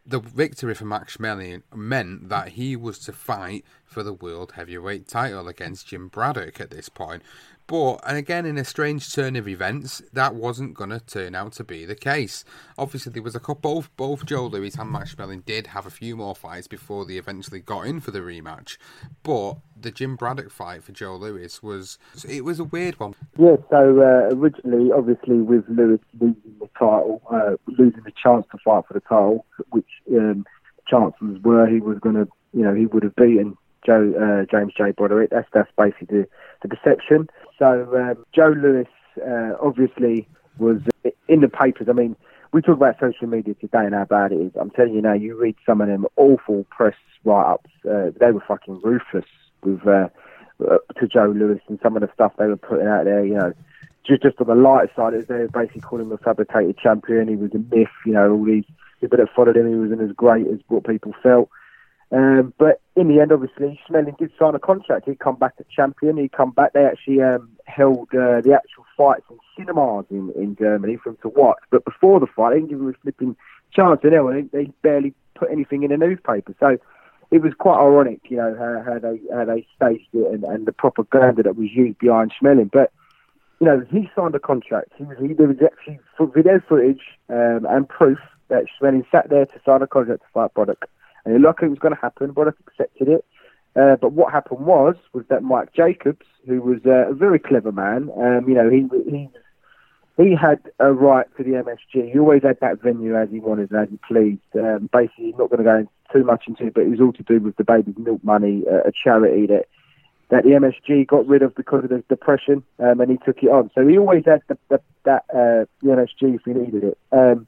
the victory for Max Schmeling meant that he was to fight for the world heavyweight title against Jim Braddock at this point. But, and again, in a strange turn of events, that wasn't going to turn out to be the case. Obviously, there was a couple, both, both Joe Louis and Max Schmeling did have a few more fights before they eventually got in for the rematch. But the Jim Braddock fight for Joe Louis was, it was a weird one. Yeah, so uh, originally, obviously, with Louis losing the title, uh, losing the chance to fight for the title, which um, chances were he was going to, you know, he would have beaten Joe uh, James J. Braddock. That's that's basically the, the perception. So um, Joe Louis uh, obviously was in the papers. I mean, we talk about social media today and how bad it is. I'm telling you now, you read some of them awful press write-ups. Uh, they were fucking ruthless with uh, uh, to Joe Louis and some of the stuff they were putting out there. You know, just just on the lighter side, they were basically calling him a fabricated champion. He was a myth. You know, all these people that followed him, he wasn't as great as what people felt. Um, but in the end, obviously, Schmeling did sign a contract. He'd come back as champion. He'd come back. They actually um, held uh, the actual fights in cinemas in, in Germany for him to watch. But before the fight, they didn't give him a flipping chance. And they, they barely put anything in the newspaper. So it was quite ironic, you know, how, how they how they staged it and, and the propaganda that was used behind Schmeling. But you know, he signed a contract. He was he, there was actually video footage um, and proof that Schmeling sat there to sign a contract to fight Braddock. He looked it was going to happen. Braddock accepted it. Uh, but what happened was was that Mike Jacobs, who was uh, a very clever man, um, you know, he he he had a right to the MSG. He always had that venue as he wanted and as he pleased. Um, basically, not going to go too much into it, but it was all to do with the baby's milk money, uh, a charity that that the MSG got rid of because of the depression, um, and he took it on. So he always had the, the, that uh, the MSG if he needed it. Um,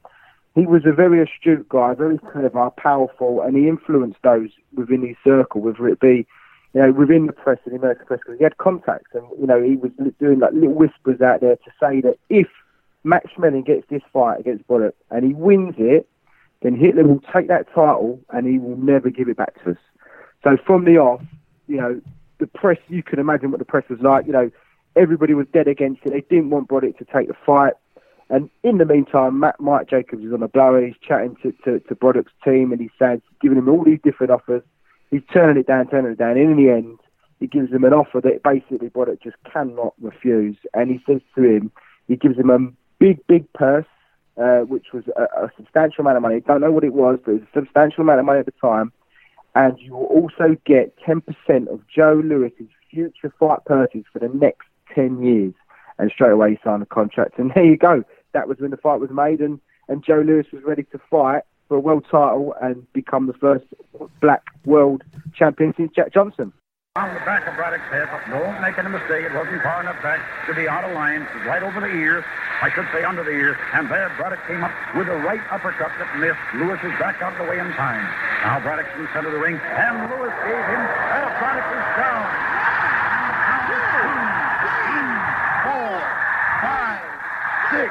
he was a very astute guy, very clever, uh, powerful, and he influenced those within his circle, whether it be, you know, within the press and the American press, because he had contacts, and you know, he was doing like little whispers out there to say that if Max Schmeling gets this fight against Braddock and he wins it, then Hitler will take that title and he will never give it back to us. So from the off, you know, the press, you can imagine what the press was like. You know, everybody was dead against it. They didn't want Braddock to take the fight. And in the meantime, Matt, Mike Jacobs is on the blower. He's chatting to, to, to Braddock's team and he's saying, giving him all these different offers. He's turning it down, turning it down. And in the end, he gives him an offer that basically Braddock just cannot refuse. And he says to him, he gives him a big, big purse, uh, which was a, a substantial amount of money. Don't know what it was, but it was a substantial amount of money at the time. And you will also get 10% of Joe Louis's future fight purchase for the next 10 years. And straight away he signed a contract. And there you go that was when the fight was made, and, and Joe Louis was ready to fight for a world title and become the first black world champion since Jack Johnson. On the back of Braddock's head, don't make any mistake, it wasn't far enough back to be out of line, right over the ears, I should say under the ears, and there Braddock came up with a right uppercut that missed. Louis is back out of the way in time. Now Braddock's in the center of the ring, and Louis gave him, and Braddock is down. Two, three, four, five, six,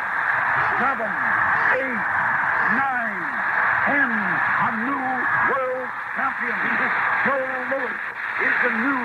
seven, eight, nine, ten. A new world champion. Joe Louis is the new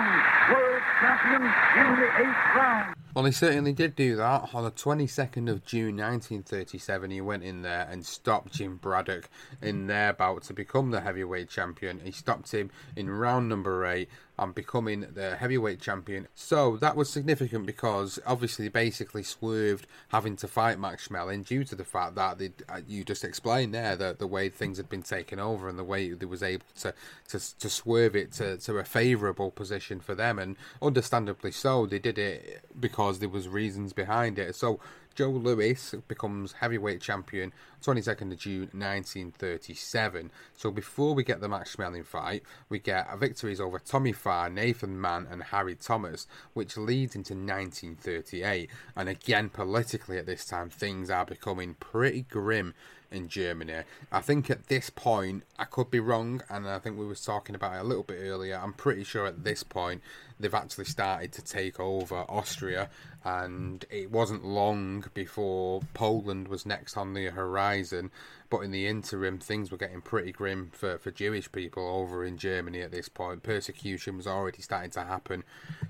world champion in the eighth round. Well, he certainly did do that. On the 22nd of June 1937, he went in there and stopped Jim Braddock in their bout to become the heavyweight champion. He stopped him in round number eight and becoming the heavyweight champion. So that was significant because obviously basically swerved having to fight Max Schmeling due to the fact that they, uh, you just explained there that the way things had been taken over and the way they was able to to, to swerve it to, to a favourable position for them and understandably so they did it because there was reasons behind it. So Joe Louis becomes heavyweight champion 22nd of June 1937. So before we get the Max Schmeling fight, we get victories over Tommy Farr, Nathan Mann, and Harry Thomas, which leads into 1938. And again, politically at this time, things are becoming pretty grim in Germany. I think at this point, I could be wrong, and I think we were talking about it a little bit earlier. I'm pretty sure at this point they've actually started to take over Austria, and it wasn't long before Poland was next on the horizon. But in the interim, things were getting pretty grim for, for Jewish people over in Germany at this point. Persecution was already starting to happen,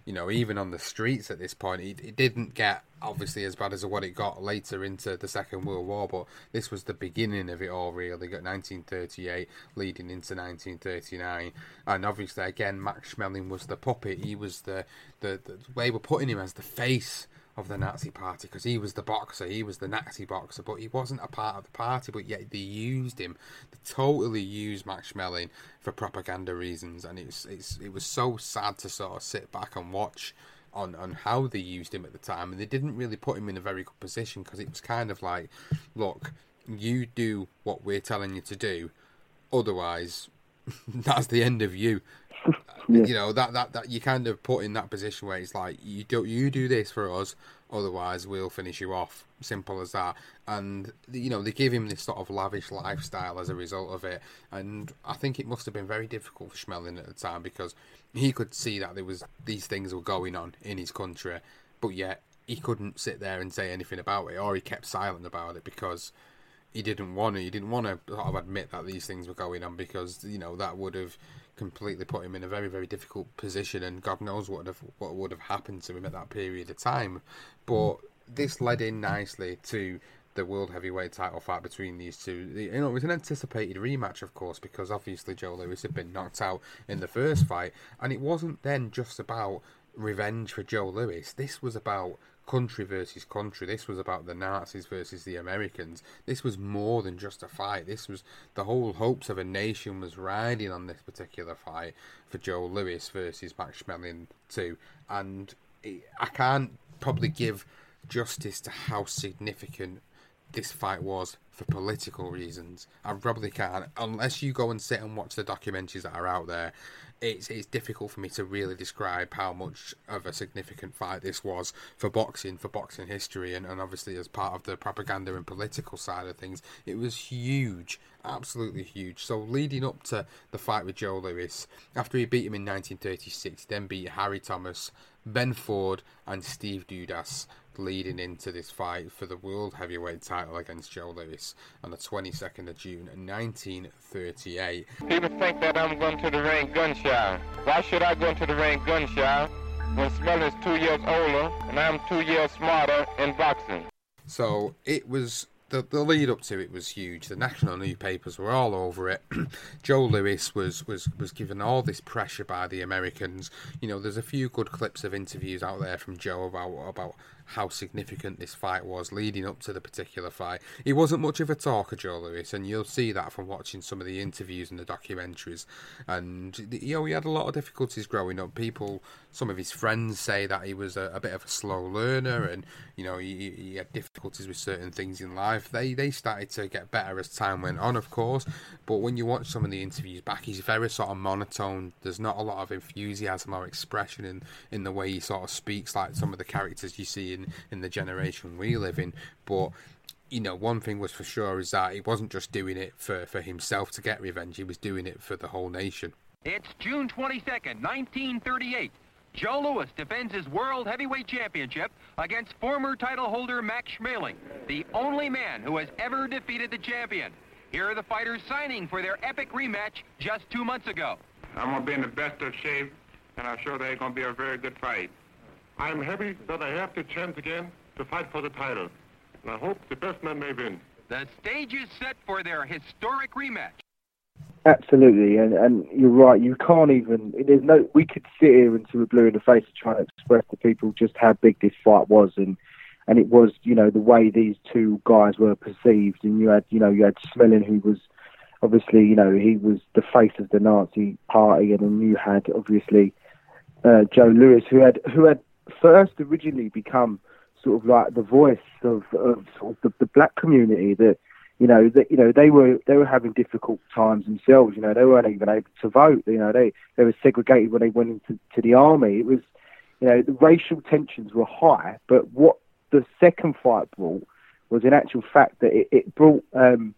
you know, even on the streets at this point. It, it didn't get obviously as bad as what it got later into the Second World War, but this was the beginning of it all, really. Got 1938 leading into 1939, and obviously again Max Schmeling was the puppet. He was the the, the way we're putting him as the face of the Nazi party because he was the boxer, he was the Nazi boxer, but he wasn't a part of the party. But yet they used him, they totally used Max Schmeling for propaganda reasons, and it's it's it was so sad to sort of sit back and watch on on how they used him at the time, and they didn't really put him in a very good position because it was kind of like, look, you do what we're telling you to do, otherwise, that's the end of you. Yeah. You know that, that that you kind of put in that position where it's like you do you do this for us, otherwise we'll finish you off. Simple as that. And you know they give him this sort of lavish lifestyle as a result of it, and I think it must have been very difficult for Schmeling at the time because he could see that there was these things were going on in his country, but yet he couldn't sit there and say anything about it, or he kept silent about it because he didn't want to. He didn't want to sort of admit that these things were going on because you know that would have completely put him in a very very difficult position, and God knows what would have what would have happened to him at that period of time. But this led in nicely to the world heavyweight title fight between these two. You know, it was an anticipated rematch, of course, because obviously Joe Louis had been knocked out in the first fight, and it wasn't then just about revenge for Joe Louis. This was about country versus country. This was about the Nazis versus the Americans. This was more than just a fight. This was the whole hopes of a nation was riding on this particular fight for Joe Louis versus Max Schmeling too. And I can't probably give justice to how significant this fight was for political reasons. I probably can't unless you go and sit and watch the documentaries that are out there it's it's difficult for me to really describe how much of a significant fight this was for boxing, for boxing history, and, and obviously as part of the propaganda and political side of things, it was huge, absolutely huge. So leading up to the fight with Joe Louis, after he beat him in 1936, then beat Harry Thomas, Ben Foord, and Steve Dudas leading into this fight for the world heavyweight title against Joe Louis on the 22nd of June 1938. People think that I'm going to the ring gun shy. Why should I go into the ring gun shy when Smell is two years older and I'm two years smarter in boxing? So it was the, the lead up to it was huge. The national newspapers were all over it. Joe Louis was, was, was given all this pressure by the Americans. You know, there's a few good clips of interviews out there from Joe about about how significant this fight was leading up to the particular fight. He wasn't much of a talker, Joe Louis, and you'll see that from watching some of the interviews and the documentaries. And you know, he had a lot of difficulties growing up. People, some of his friends say that he was a, a bit of a slow learner, and you know, he, he had difficulties with certain things in life. They they started to get better as time went on, of course. But when you watch some of the interviews back, he's very sort of monotone. There's not a lot of enthusiasm or expression in in the way he sort of speaks, like some of the characters you see in, in the generation we live in. But you know, one thing was for sure is that he wasn't just doing it for, for himself to get revenge, he was doing it for the whole nation. It's June 22nd, 1938. Joe Louis defends his World Heavyweight Championship against former title holder Max Schmeling, the only man who has ever defeated the champion. Here are the fighters signing for their epic rematch just two months ago. I'm going to be in the best of shape, and I'm sure they're going to be a very good fight. I'm happy that I have the chance again to fight for the title. And I hope the best man may win. The stage is set for their historic rematch. Absolutely, and and you're right. You can't even. There's no. We could sit here until we're blue in the face to try to express to people just how big this fight was, and and it was, you know, the way these two guys were perceived. And you had, you know, you had Schmeling, who was obviously, you know, he was the face of the Nazi party, and then you had obviously uh, Joe Louis, who had who had first originally become sort of like the voice of, of sort of the, the black community that you know that you know they were they were having difficult times themselves. You know they weren't even able to vote. You know they they were segregated when they went into to the army. It was you know the racial tensions were high, but what the second fight brought was in actual fact that it, it brought um,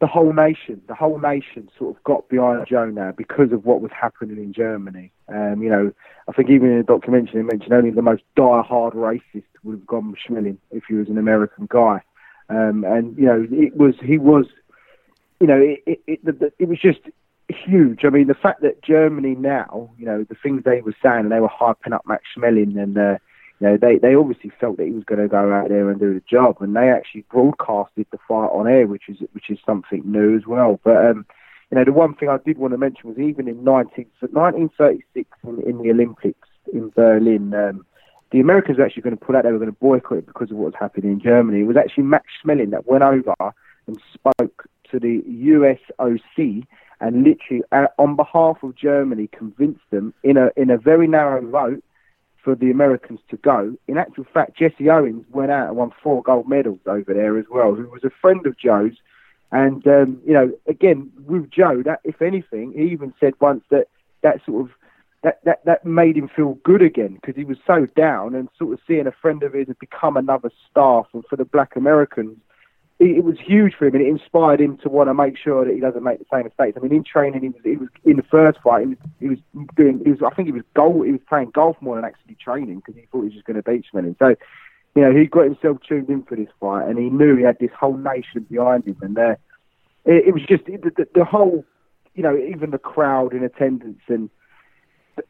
the whole nation, the whole nation sort of got behind Joe now because of what was happening in Germany. Um, you know, I think even in the documentary they mentioned only the most die-hard racist would have gone Schmeling if he was an American guy. Um, and you know, it was he was, you know, it it, it, it was just huge. I mean, the fact that Germany now, you know, the things they were saying, and they were hyping up Max Schmeling and uh, you know, they, they obviously felt that he was going to go out there and do the job, and they actually broadcasted the fight on air, which is which is something new as well. But um, you know, the one thing I did want to mention was even in 19, 1936 in, in the Olympics in Berlin, um, the Americans were actually going to pull out; they were going to boycott it because of what was happening in Germany. It was actually Max Schmeling that went over and spoke to the USOC and literally, uh, on behalf of Germany, convinced them in a in a very narrow vote for the Americans to go. In actual fact, Jesse Owens went out and won four gold medals over there as well, who was a friend of Joe's. And, um, you know, again, with Joe, that if anything, he even said once that that sort of that, that, that made him feel good again because he was so down and sort of seeing a friend of his become another star for, for the black Americans it, was huge for him, and it inspired him to want to make sure that he doesn't make the same mistakes. I mean, in training, he was, he was in the first fight. He was, he was doing. He was. I think he was golf. He was playing golf more than actually training because he thought he was just going to beat Schmeling. So, you know, he got himself tuned in for this fight, and he knew he had this whole nation behind him, and uh, it, it was just it, the, the whole, you know, even the crowd in attendance and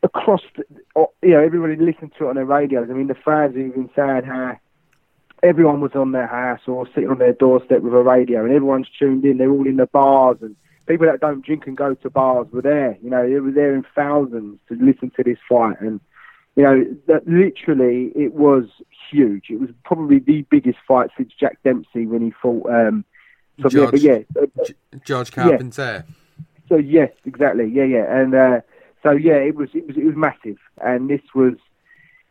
across, the, you know, everybody listened to it on their radios. I mean, the fans even saying how everyone was on their house or sitting on their doorstep with a radio, and everyone's tuned in. They're all in the bars, and people that don't drink and go to bars were there. You know, they were there in thousands to listen to this fight, and you know, that literally it was huge. It was probably the biggest fight since Jack Dempsey when he fought. Um, George, yeah, uh, George Carpenter. Yeah. So yes, exactly. Yeah, yeah, and uh, so yeah, it was it was it was massive, and this was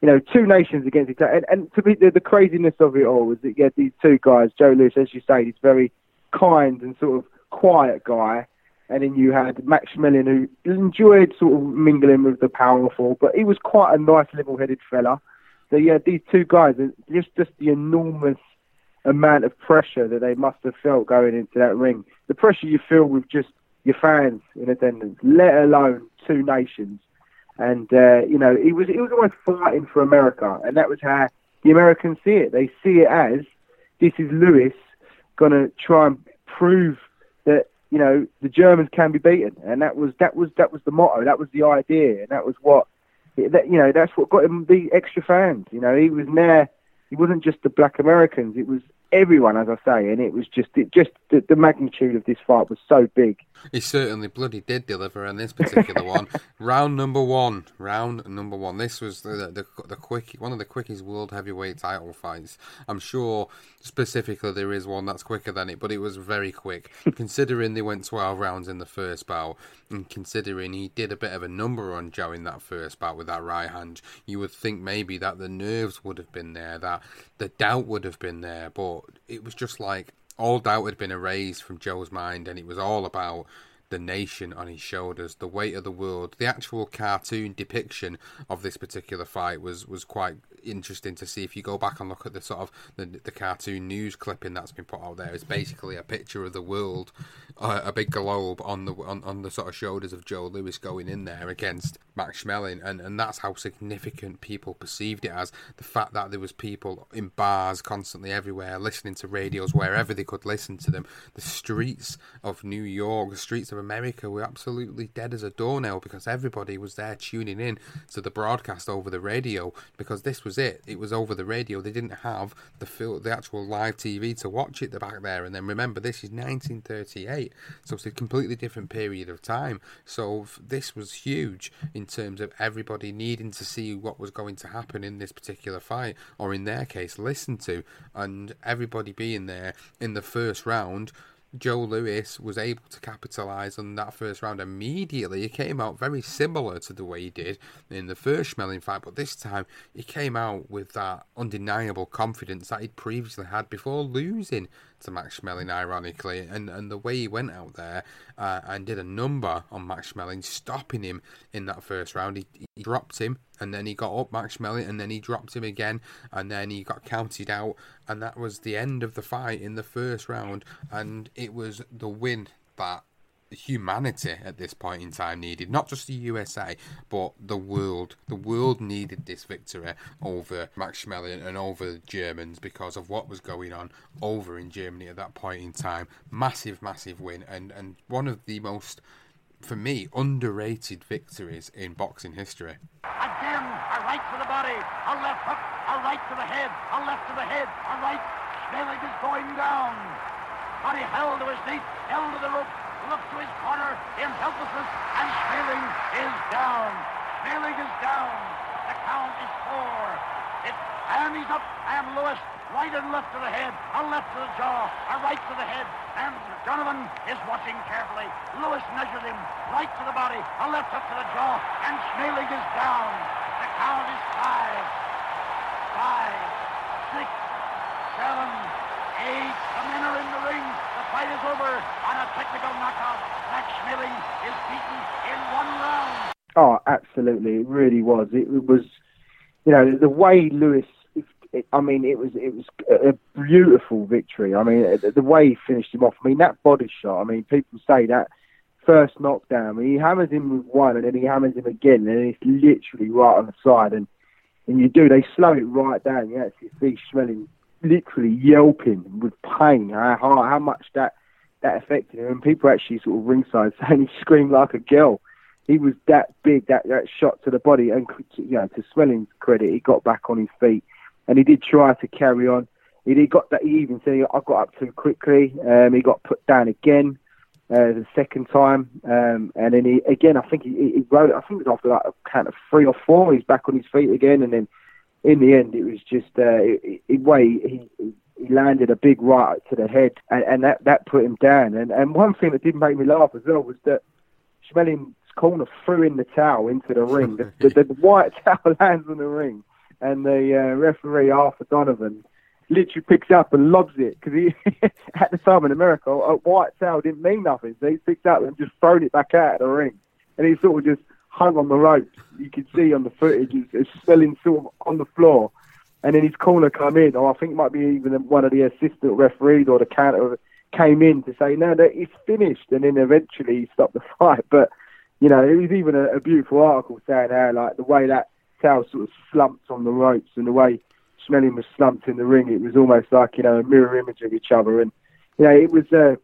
you know, two nations against each other. And, and to be the, the craziness of it all was that you had these two guys, Joe Louis, as you say, this very kind and sort of quiet guy, and then you had Max Schmeling, who enjoyed sort of mingling with the powerful, but he was quite a nice, level-headed fella. So you had these two guys, and just just the enormous amount of pressure that they must have felt going into that ring. The pressure you feel with just your fans in attendance, let alone two nations and uh, you know he was he was always fighting for America, and that was how the Americans see it. They see it as this is Louis going to try and prove that you know the Germans can be beaten, and that was that was that was the motto, that was the idea, and that was what that you know that's what got him the extra fans. You know he was there. He wasn't just the black Americans. It was everyone, as I say, and it was just it just the, the, magnitude of this fight was so big. He certainly bloody did deliver in this particular one. round number one, round number one. This was the, the the quick one of the quickest world heavyweight title fights. I'm sure specifically there is one that's quicker than it, but it was very quick considering they went 12 rounds in the first bout, and considering he did a bit of a number on Joe in that first bout with that right hand. You would think maybe that the nerves would have been there, that the doubt would have been there, but it was just like all doubt had been erased from Joe's mind, and it was all about the nation on his shoulders, the weight of the world. The actual cartoon depiction of this particular fight was was quite interesting to see. If you go back and look at the sort of the, the cartoon news clipping that's been put out there, it's basically a picture of the world, uh, a big globe on the on, on the sort of shoulders of Joe Louis going in there against Max Schmeling, and and that's how significant people perceived it as. The fact that there was people in bars constantly everywhere listening to radios wherever they could listen to them. The streets of New York, the streets of America were absolutely dead as a doornail because everybody was there tuning in to the broadcast over the radio because this was it. It was over the radio. They didn't have the fil- the actual live TV to watch it back there. And then remember, this is 1938, so it's a completely different period of time. So this was huge in terms of everybody needing to see what was going to happen in this particular fight, or in their case, listen to, and everybody being there in the first round Joe Louis was able to capitalise on that first round immediately. He came out very similar to the way he did in the first Schmeling fight, but this time he came out with that undeniable confidence that he'd previously had before losing to Max Schmeling, ironically, and, and the way he went out there uh, and did a number on Max Schmeling, stopping him in that first round. He, he dropped him, and then he got up Max Schmeling, and then he dropped him again, and then he got counted out, and that was the end of the fight in the first round, and it was the win that humanity at this point in time needed. Not just the USA, but the world. The world needed this victory over Max Schmeling and over the Germans because of what was going on over in Germany at that point in time. Massive, massive win, and, and one of the most, for me, underrated victories in boxing history. Again, a right to the body, a left hook, a right to the head, a left to the head, a right. Schmeling is going down. Body held to his feet, held to the rope, looks to his corner in helplessness, and Schmeling is down. Schmeling is down. The count is four. It's and he's up, and Louis right and left to the head, a left to the jaw, a right to the head, and Donovan is watching carefully. Louis measures him right to the body, a left hook to the jaw, and Schmeling is down. The count is five, five, six, seven, eight. The men are in the ring. The fight is over on a technical knockout. Max Schmeling is beaten in one round. Oh, absolutely, it really was. It, it was, you know, the way Louis. I mean, it was it was a beautiful victory. I mean, the, way he finished him off. I mean, that body shot. I mean, people say that first knockdown. I mean, he hammers him with one, and then he hammers him again, and it's literally right on the side. And and you do, they slow it right down. You actually see Schmeling literally yelping with pain. How how much that that affected him. And people actually sort of ringside saying he screamed like a girl. He was that big, that, that shot to the body. And you know, to Schmeling's credit, he got back on his feet, and he did try to carry on. He did got that. He even said, "I got up too quickly." Um, he got put down again uh, the second time, um, and then he again. I think he, he wrote. I think it was after like a count of three or four. He's back on his feet again, and then in the end, it was just uh, it, it, way he, he landed a big right to the head, and, and that that put him down. And and one thing that did make me laugh as well was that Schmeling's corner threw in the towel into the ring. the, the, the white towel lands on the ring, and the uh, referee Arthur Donovan literally picks up and lobs it because he at the time in America a white towel didn't mean nothing, so he picked up and just thrown it back out of the ring, and he sort of just hung on the ropes. You could see on the footage, it's Schmeling sort of on the floor, and then his corner come in, or I think it might be even one of the assistant referees or the counter came in to say, no, that it's finished, and then eventually he stopped the fight. But you know, it was even a, a beautiful article saying how like the way that towel sort of slumped on the ropes and the way Schmeling was slumped in the ring, it was almost like you know a mirror image of each other, and you know it was uh,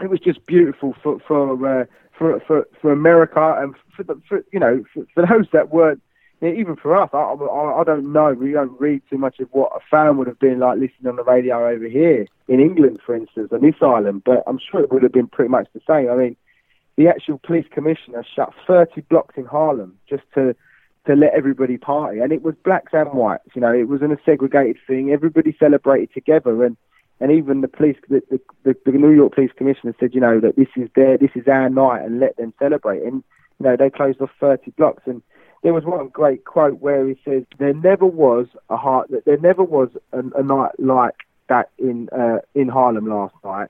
it was just beautiful for for uh, for, for for America and for, the, for you know for, for those that weren't even for us. I, I I don't know. We don't read too much of what a fan would have been like listening on the radio over here in England, for instance, on this island. But I'm sure it would have been pretty much the same. I mean, the actual police commissioner shut 30 blocks in Harlem just to to let everybody party, and it was blacks and whites. You know, it wasn't a segregated thing. Everybody celebrated together, and and even the police, the, the, the New York Police Commissioner said, you know, that this is their, this is our night, and let them celebrate. And you know, they closed off 30 blocks, and there was one great quote where he says, "There never was a heart, that there never was a, a night like that in uh, in Harlem last night.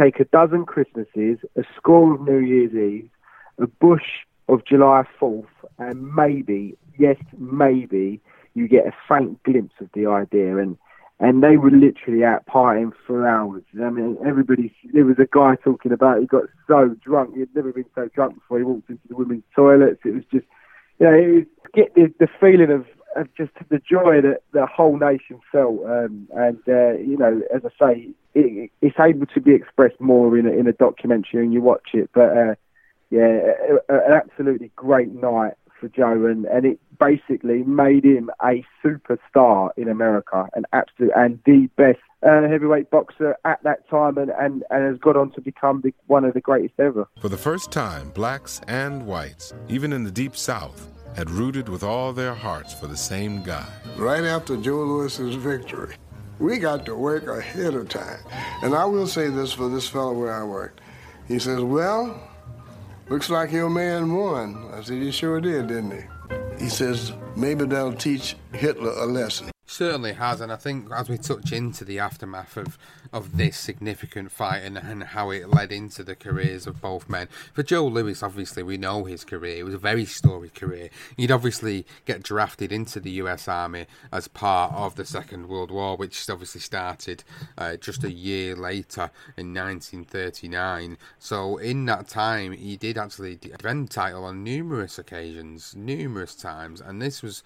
Take a dozen Christmases, a score of New Year's Eve, a bush of July 4th, and maybe, yes, maybe, you get a faint glimpse of the idea. And and they were literally out partying for hours. I mean, everybody. There was a guy talking about he got so drunk. He'd never been so drunk before he walked into the women's toilets. It was just, you know, it was, get the, the feeling of, of just the joy that the whole nation felt. Um, and uh, you know, as I say, it, it's able to be expressed more in a, in a documentary and you watch it. But uh, yeah, an absolutely great night for Joe, and, and it basically made him a superstar in America, an absolute and the best uh, heavyweight boxer at that time, and, and, and has got on to become the, one of the greatest ever. For the first time, blacks and whites, even in the deep South, had rooted with all their hearts for the same guy. Right after Joe Louis's victory, We got to work ahead of time. And I will say this for this fellow where I worked. He says, Well, looks like your man won. I said, He sure did, didn't he? He says, Maybe that'll teach Hitler a lesson. Certainly has, and I think as we touch into the aftermath of, of this significant fight and, and how it led into the careers of both men. For Joe Louis, obviously, we know his career. It was a very storied career. He'd obviously get drafted into the US Army as part of the Second World War, which obviously started uh, just a year later in 1939. So in that time, he did actually defend title on numerous occasions, numerous times, and this was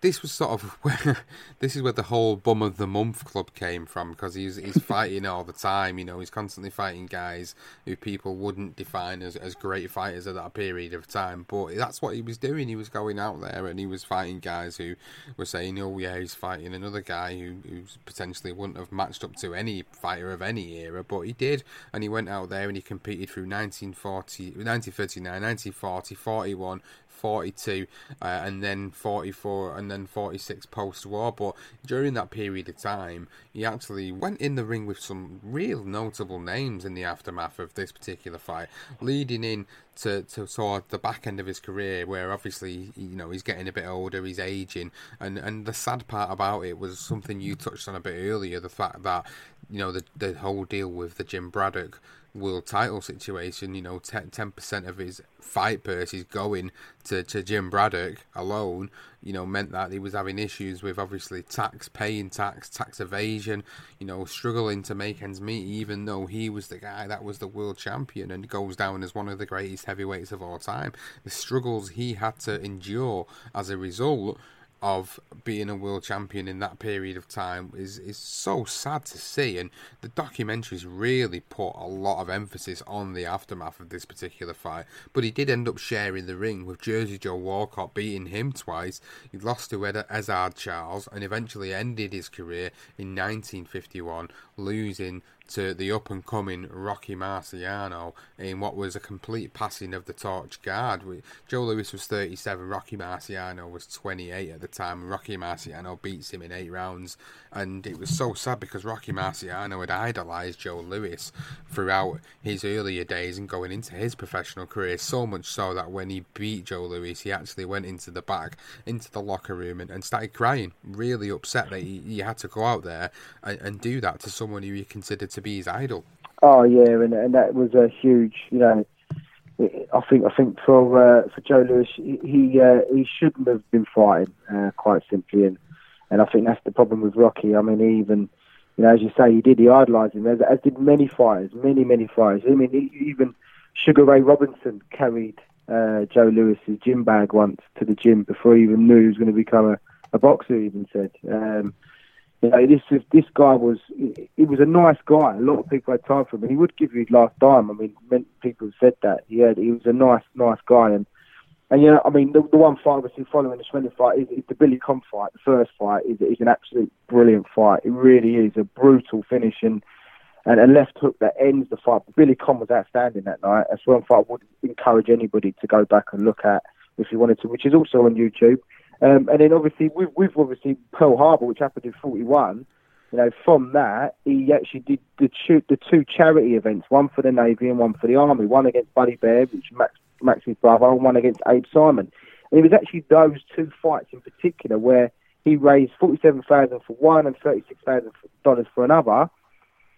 this was sort of where this is where the whole bum of the month club came from because he's he's fighting all the time. You know, he's constantly fighting guys who people wouldn't define as, as great fighters at that period of time. But that's what he was doing. He was going out there and he was fighting guys who were saying, "Oh yeah, he's fighting another guy who who potentially wouldn't have matched up to any fighter of any era, but he did." And he went out there and he competed through 1940, 1939, 1940, 41, 42, uh, and then 44, and then 46 post war. But during that period of time, he actually went in the ring with some real notable names in the aftermath of this particular fight, leading in to, to of the back end of his career, where obviously you know he's getting a bit older, he's aging, and and the sad part about it was something you touched on a bit earlier, the fact that you know the the whole deal with the Jim Braddock world title situation, you know, 10 percent of his fight purse is going to, to Jim Braddock alone, you know, meant that he was having issues with obviously tax, paying tax, tax evasion, you know, struggling to make ends meet, even though he was the guy that was the world champion and goes down as one of the greatest heavyweights of all time. The struggles he had to endure as a result of being a world champion in that period of time is is so sad to see. And the documentaries really put a lot of emphasis on the aftermath of this particular fight. But he did end up sharing the ring with Jersey Joe Walcott beating him twice. He lost to Ezzard Charles and eventually ended his career in 1951 losing to the up and coming Rocky Marciano in what was a complete passing of the torch guard. Joe Louis was 37, Rocky Marciano was 28 at the time. Rocky Marciano beats him in eight rounds, and it was so sad because Rocky Marciano had idolised Joe Louis throughout his earlier days and going into his professional career. So much so that when he beat Joe Louis, he actually went into the back, into the locker room, and, and started crying, really upset that he, he had to go out there and, and do that to someone who he considered to be his idol. Oh yeah, and and that was a huge, you know. I think I think for uh, for Joe Louis, he uh, he shouldn't have been fighting, uh, quite simply, and and I think that's the problem with Rocky. I mean, he even you know, as you say, he did he idolised him, as, as did many fighters, many many fighters. I mean, he, even Sugar Ray Robinson carried uh, Joe Louis's gym bag once to the gym before he even knew he was going to become a, a boxer. He even said. Um, you know, this this guy was he was a nice guy. A lot of people had time for him, he would give you his last dime. I mean, people said that he had he was a nice nice guy, and and you know, I mean, the, the one fight obviously following the Schmeling fight is, is the Billy Conn fight. The first fight is is an absolute brilliant fight. It really is a brutal finish and and a left hook that ends the fight. Billy Conn was outstanding that night. That's one fight I would encourage anybody to go back and look at if you wanted to, which is also on YouTube. Um, and then obviously with, with obviously Pearl Harbor, which happened in '41. You know, from that he actually did the two, the two charity events, one for the Navy and one for the Army. One against Buddy Baer, which Max Max's brother, and one against Abe Simon. And it was actually those two fights in particular where he raised forty-seven thousand for one and thirty-six thousand dollars for another.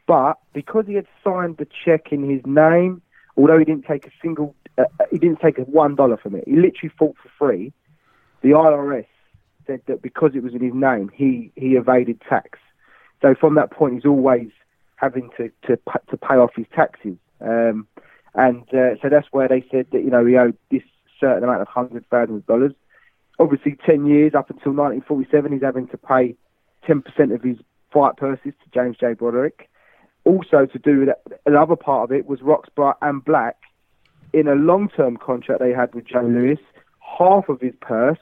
But because he had signed the check in his name, although he didn't take a single, uh, he didn't take a one dollar from it. He literally fought for free the IRS said that because it was in his name, he, he evaded tax. So from that point, he's always having to, to, to pay off his taxes. Um, and uh, so that's where they said that, you know, he owed this certain amount of hundred thousand dollars. Obviously, 10 years up until 1947, he's having to pay 10% of his fight purses to James J. Braddock. Also, to do that, another part of it was Roxborough and Black in a long-term contract they had with Joe Louis. Half of his purse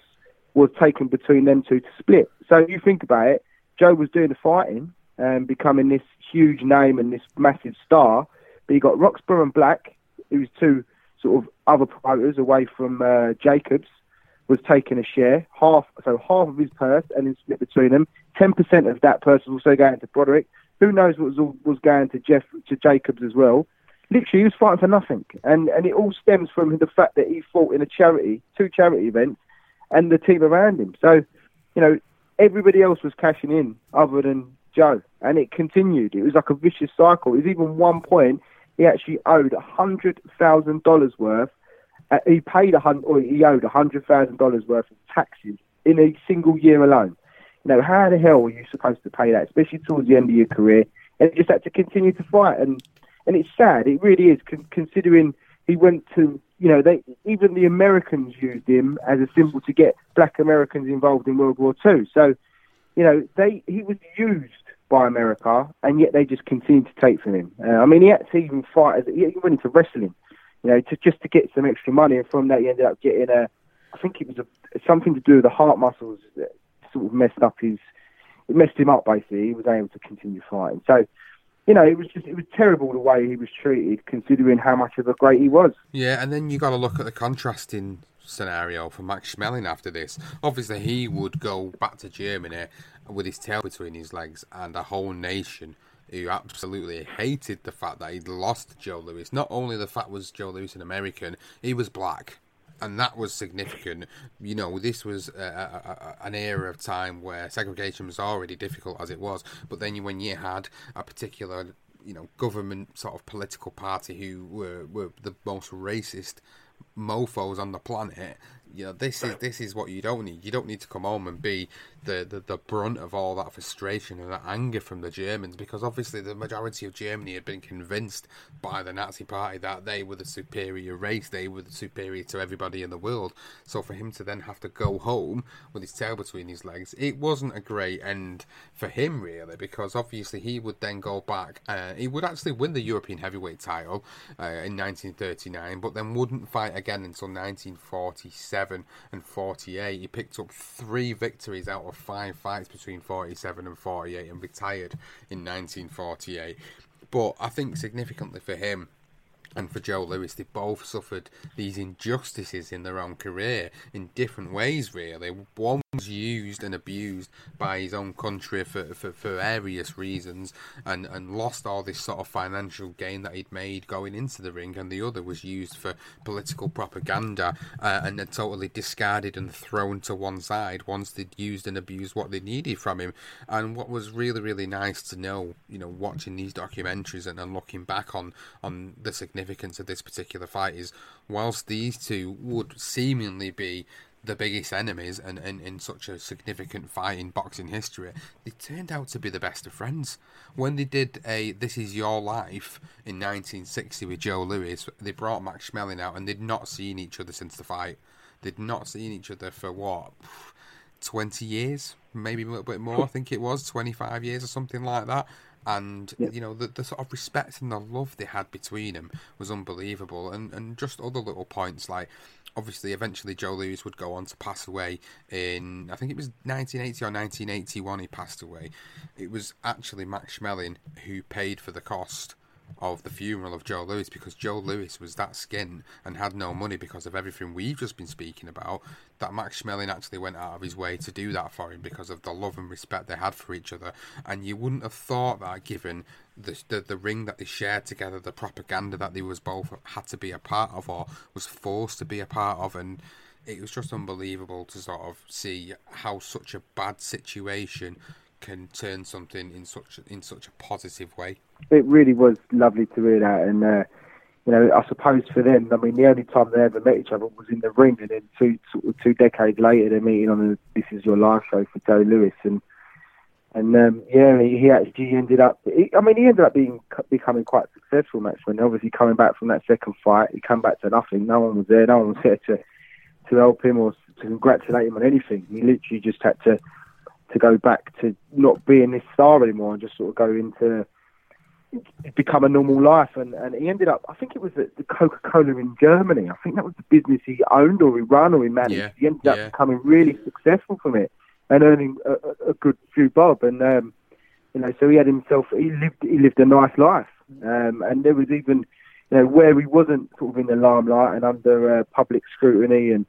was taken between them two to split. So you think about it, Joe was doing the fighting and becoming this huge name and this massive star, but you got Roxborough and Black, who's two sort of other promoters away from uh, Jacobs, was taking a share, half so half of his purse, and then split between them. Ten percent of that purse was also going to Braddock. Who knows what was was going to Jeff to Jacobs as well. Literally, he was fighting for nothing, and and it all stems from the fact that he fought in a charity, two charity events, and the team around him. So, you know, everybody else was cashing in other than Joe, and it continued. It was like a vicious cycle. It was even one point he actually owed hundred thousand dollars worth. Uh, he paid a hundred, or he owed hundred thousand dollars worth of taxes in a single year alone. You know, how the hell were you supposed to pay that, especially towards the end of your career? And just had to continue to fight, and and it's sad. It really is, con- considering he went to, you know, they even the Americans used him as a symbol to get Black Americans involved in World War Two. So, you know, they he was used by America, and yet they just continued to take from him. Uh, I mean, he had to even fight. He went into wrestling, you know, to just to get some extra money, and from that he ended up getting a. I think it was a, something to do with the heart muscles that sort of messed up his. It messed him up basically. He was able to continue fighting. So you know, it was just it was terrible the way he was treated, considering how much of a great he was. Yeah, and then you got to look at the contrasting scenario for Max Schmeling after this. Obviously, he would go back to Germany with his tail between his legs and a whole nation who absolutely hated the fact that he'd lost Joe Louis. Not only the fact was Joe Louis an American, he was black and that was significant. You know, this was a, a, a, an era of time where segregation was already difficult as it was, but then you, when you had a particular you know government sort of political party who were were the most racist mofos on the planet you know this is this is what you don't need. You don't need to come home and be the, the, the brunt of all that frustration and that anger from the Germans because obviously the majority of Germany had been convinced by the Nazi party that they were the superior race they were the superior to everybody in the world. So for him to then have to go home with his tail between his legs it wasn't a great end for him really because obviously he would then go back uh, he would actually win the European heavyweight title uh, in 1939 but then wouldn't fight again until 1947 47 and 48. He picked up three victories out of five fights between 47 and 48 and retired in 1948. But I think significantly for him, and for Joe Louis, they both suffered these injustices in their own career in different ways, really. One was used and abused by his own country for, for, for various reasons and, and lost all this sort of financial gain that he'd made going into the ring, and the other was used for political propaganda uh, and then totally discarded and thrown to one side once they'd used and abused what they needed from him. And what was really, really nice to know, you know, watching these documentaries and, and looking back on, on the significance of this particular fight is whilst these two would seemingly be the biggest enemies and, in such a significant fight in boxing history, they turned out to be the best of friends. When they did a This Is Your Life in 1960 with Joe Louis, they brought Max Schmeling out and they'd not seen each other since the fight. They'd not seen each other for what? 20 years? Maybe a little bit more, I think it was, 25 years or something like that and yeah. you know the, the sort of respect and the love they had between them was unbelievable and and just other little points like obviously eventually Joe Louis would go on to pass away in I think it was 1980 or 1981 he passed away it was actually Max Schmeling who paid for the cost of the funeral of Joe Louis because Joe Louis was that skin and had no money because of everything we've just been speaking about. That Max Schmeling actually went out of his way to do that for him because of the love and respect they had for each other. And you wouldn't have thought that given the, the, the ring that they shared together, the propaganda that they was both had to be a part of or was forced to be a part of, and it was just unbelievable to sort of see how such a bad situation can turn something in such in such a positive way. It really was lovely to hear that, and uh, you know, I suppose for them, I mean, the only time they ever met each other was in the ring, and then two decades later, they're meeting on This Is Your Life show for Joe Louis, and and um, yeah, he, he actually ended up. He, I mean, he ended up being becoming quite successful, Max. When obviously coming back from that second fight, he came back to nothing. No one was there. No one was there to to help him or to congratulate him on anything. He literally just had to to go back to not being this star anymore and just sort of go into become a normal life. And, and he ended up, I think it was the, the Coca Cola in Germany. I think that was the business he owned or he ran or he managed. Yeah. He ended up yeah. becoming really successful from it and earning a, a good few bob. And um, you know, so he had himself. He lived. He lived a nice life. Um, and there was even, you know, where he wasn't sort of in the limelight and under uh, public scrutiny and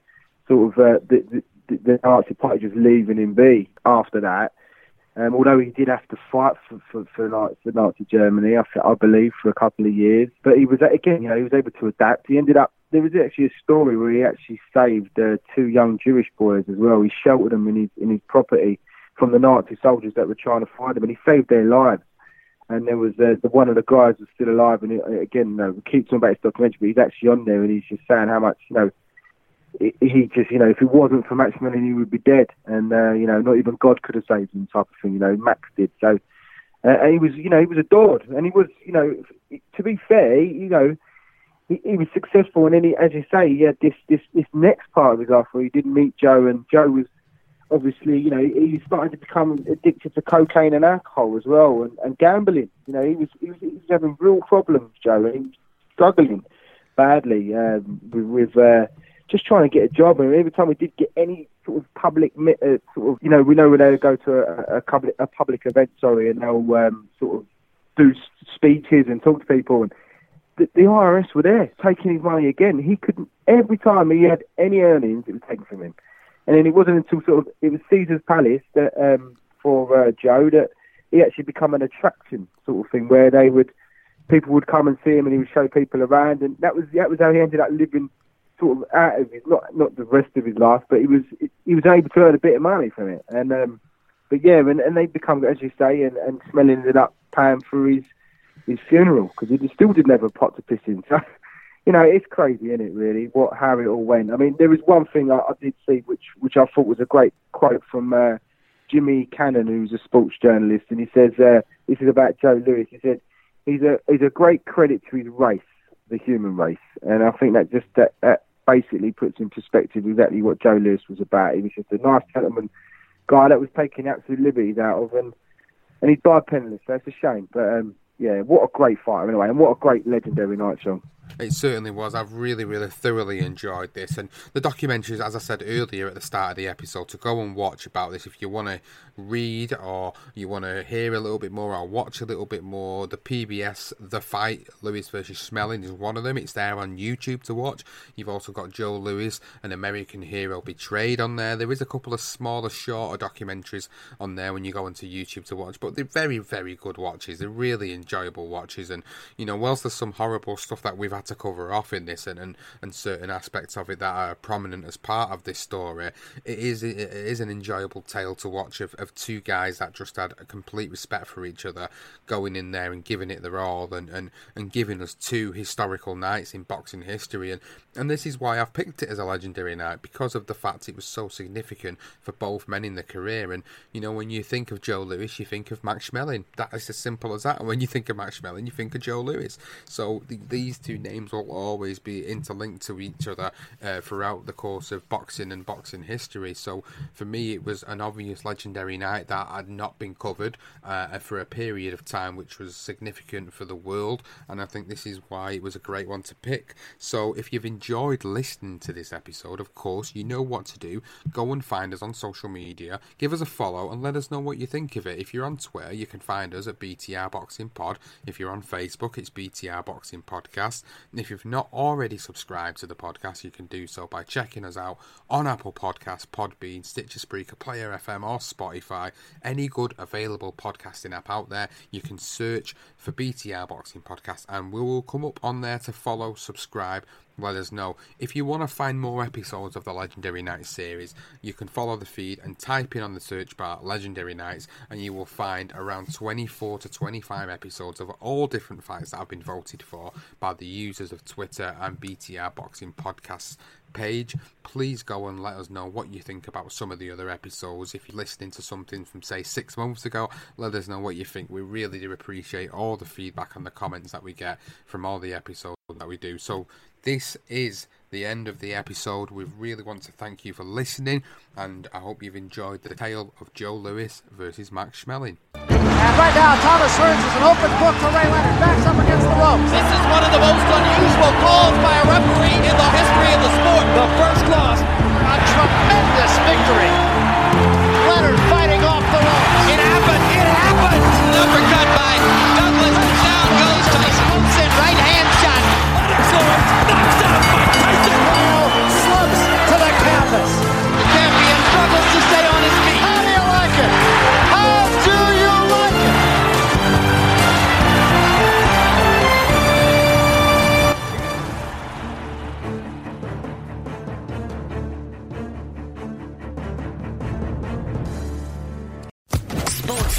sort of uh, the, the, the Nazi Party just leaving him be after that. Um, although he did have to fight for for, for, Nazi, for Nazi Germany, I, I believe, for a couple of years. But he was again, you know, he was able to adapt. He ended up. There was actually a story where he actually saved uh, two young Jewish boys as well. He sheltered them in his in his property from the Nazi soldiers that were trying to find him, and he saved their lives. And there was uh, the one of the guys was still alive, and he, again, you know, we keep talking about his documentary, but he's actually on there, and he's just saying how much, you know, he just, you know, if it wasn't for Maximilian, he would be dead, and uh, you know, not even God could have saved him, type of thing. You know, Max did. So, uh, and he was, you know, he was adored, and he was, you know, to be fair, you know, he, he was successful, and then he, as you say, he had this this this next part of his life where he didn't meet Joe, and Joe was obviously, you know, he started to become addicted to cocaine and alcohol as well, and, and gambling. You know, he was, he was he was having real problems, Joe, he was struggling badly um, with. with uh, just trying to get a job. And every time we did get any sort of public, uh, sort of, you know, we know they go to a, a, public, a public event, sorry, and they'll um, sort of do speeches and talk to people. And the, the IRS were there taking his money again. He couldn't. Every time he had any earnings, it was taken from him. And then it wasn't until sort of it was Caesar's Palace that um, for uh, Joe that he actually become an attraction sort of thing where they would people would come and see him and he would show people around and that was that was how he ended up living sort of out of his not not the rest of his life, but he was he was able to earn a bit of money from it. And um, but yeah, and, and they become as you say, and, and Schmeling ended up paying for his his funeral because he still didn't have a pot to piss in. So you know, it's crazy, isn't it? Really, what how it all went. I mean, there was one thing I, I did see which which I thought was a great quote from. Uh, Jimmy Cannon, who's a sports journalist, and he says uh, this is about Joe Louis. He said he's a he's a great credit to his race, the human race, and I think that just that, that basically puts in perspective exactly what Joe Louis was about. He was just a nice gentleman guy that was taking absolute liberties out of, and and he died penniless. So it's a shame, but um, yeah, what a great fighter anyway, and what a great legendary night, Sean. It certainly was. I've really, really thoroughly enjoyed this. And the documentaries, as I said earlier at the start of the episode, to go and watch about this if you want to read or you want to hear a little bit more or watch a little bit more, the PBS The Fight, Louis versus Schmeling, is one of them. It's there on YouTube to watch. You've also got Joe Louis, an American hero betrayed on there. There is a couple of smaller, shorter documentaries on there when you go onto YouTube to watch, but they're very, very good watches. They're really enjoyable watches. And, you know, whilst there's some horrible stuff that we've had to cover off in this and, and, and certain aspects of it that are prominent as part of this story, it is it is an enjoyable tale to watch of, of two guys that just had a complete respect for each other, going in there and giving it their all and, and, and giving us two historical nights in boxing history. And, and this is why I've picked it as a legendary night because of the fact it was so significant for both men in the career. And, you know, when you think of Joe Louis, you think of Max Schmeling. That is as simple as that. And when you think of Max Schmeling, you think of Joe Louis. So the, these two names will always be interlinked to each other uh, throughout the course of boxing and boxing history. So for me, it was an obvious legendary night that had not been covered uh, for a period of time, which was significant for the world. And I think this is why it was a great one to pick. So if you've enjoyed listening to this episode, of course, you know what to do. Go and find us on social media, give us a follow, and let us know what you think of it. If you're on Twitter, you can find us at BTR Boxing Pod. If you're on Facebook, it's BTR Boxing Podcast. And if you've not already subscribed to the podcast, you can do so by checking us out on Apple Podcasts, Podbean, Stitcher Spreaker, Player FM, or Spotify. Any good available podcasting app out there, you can search for BTR Boxing Podcast and we will come up on there to follow, subscribe, let us know. If you want to find more episodes of the Legendary Nights series, you can follow the feed and type in on the search bar Legendary Nights, and you will find around 24 to 25 episodes of all different fights that have been voted for by the users of Twitter and BTR Boxing Podcasts page. Please go and let us know what you think about some of the other episodes. If you're listening to something from, say, six months ago, let us know what you think. We really do appreciate all the feedback and the comments that we get from all the episodes that we do. So, this is the end of the episode. We really want to thank you for listening, and I hope you've enjoyed the tale of Joe Louis versus Max Schmeling. And right now, Thomas Hearns is an open book for Ray Leonard. Backs up against the ropes. This is one of the most unusual calls by a referee in the history of the sport. The first loss. A tremendous victory. Leonard fighting off the ropes. It happened. It happened. Uppercut by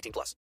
18 plus.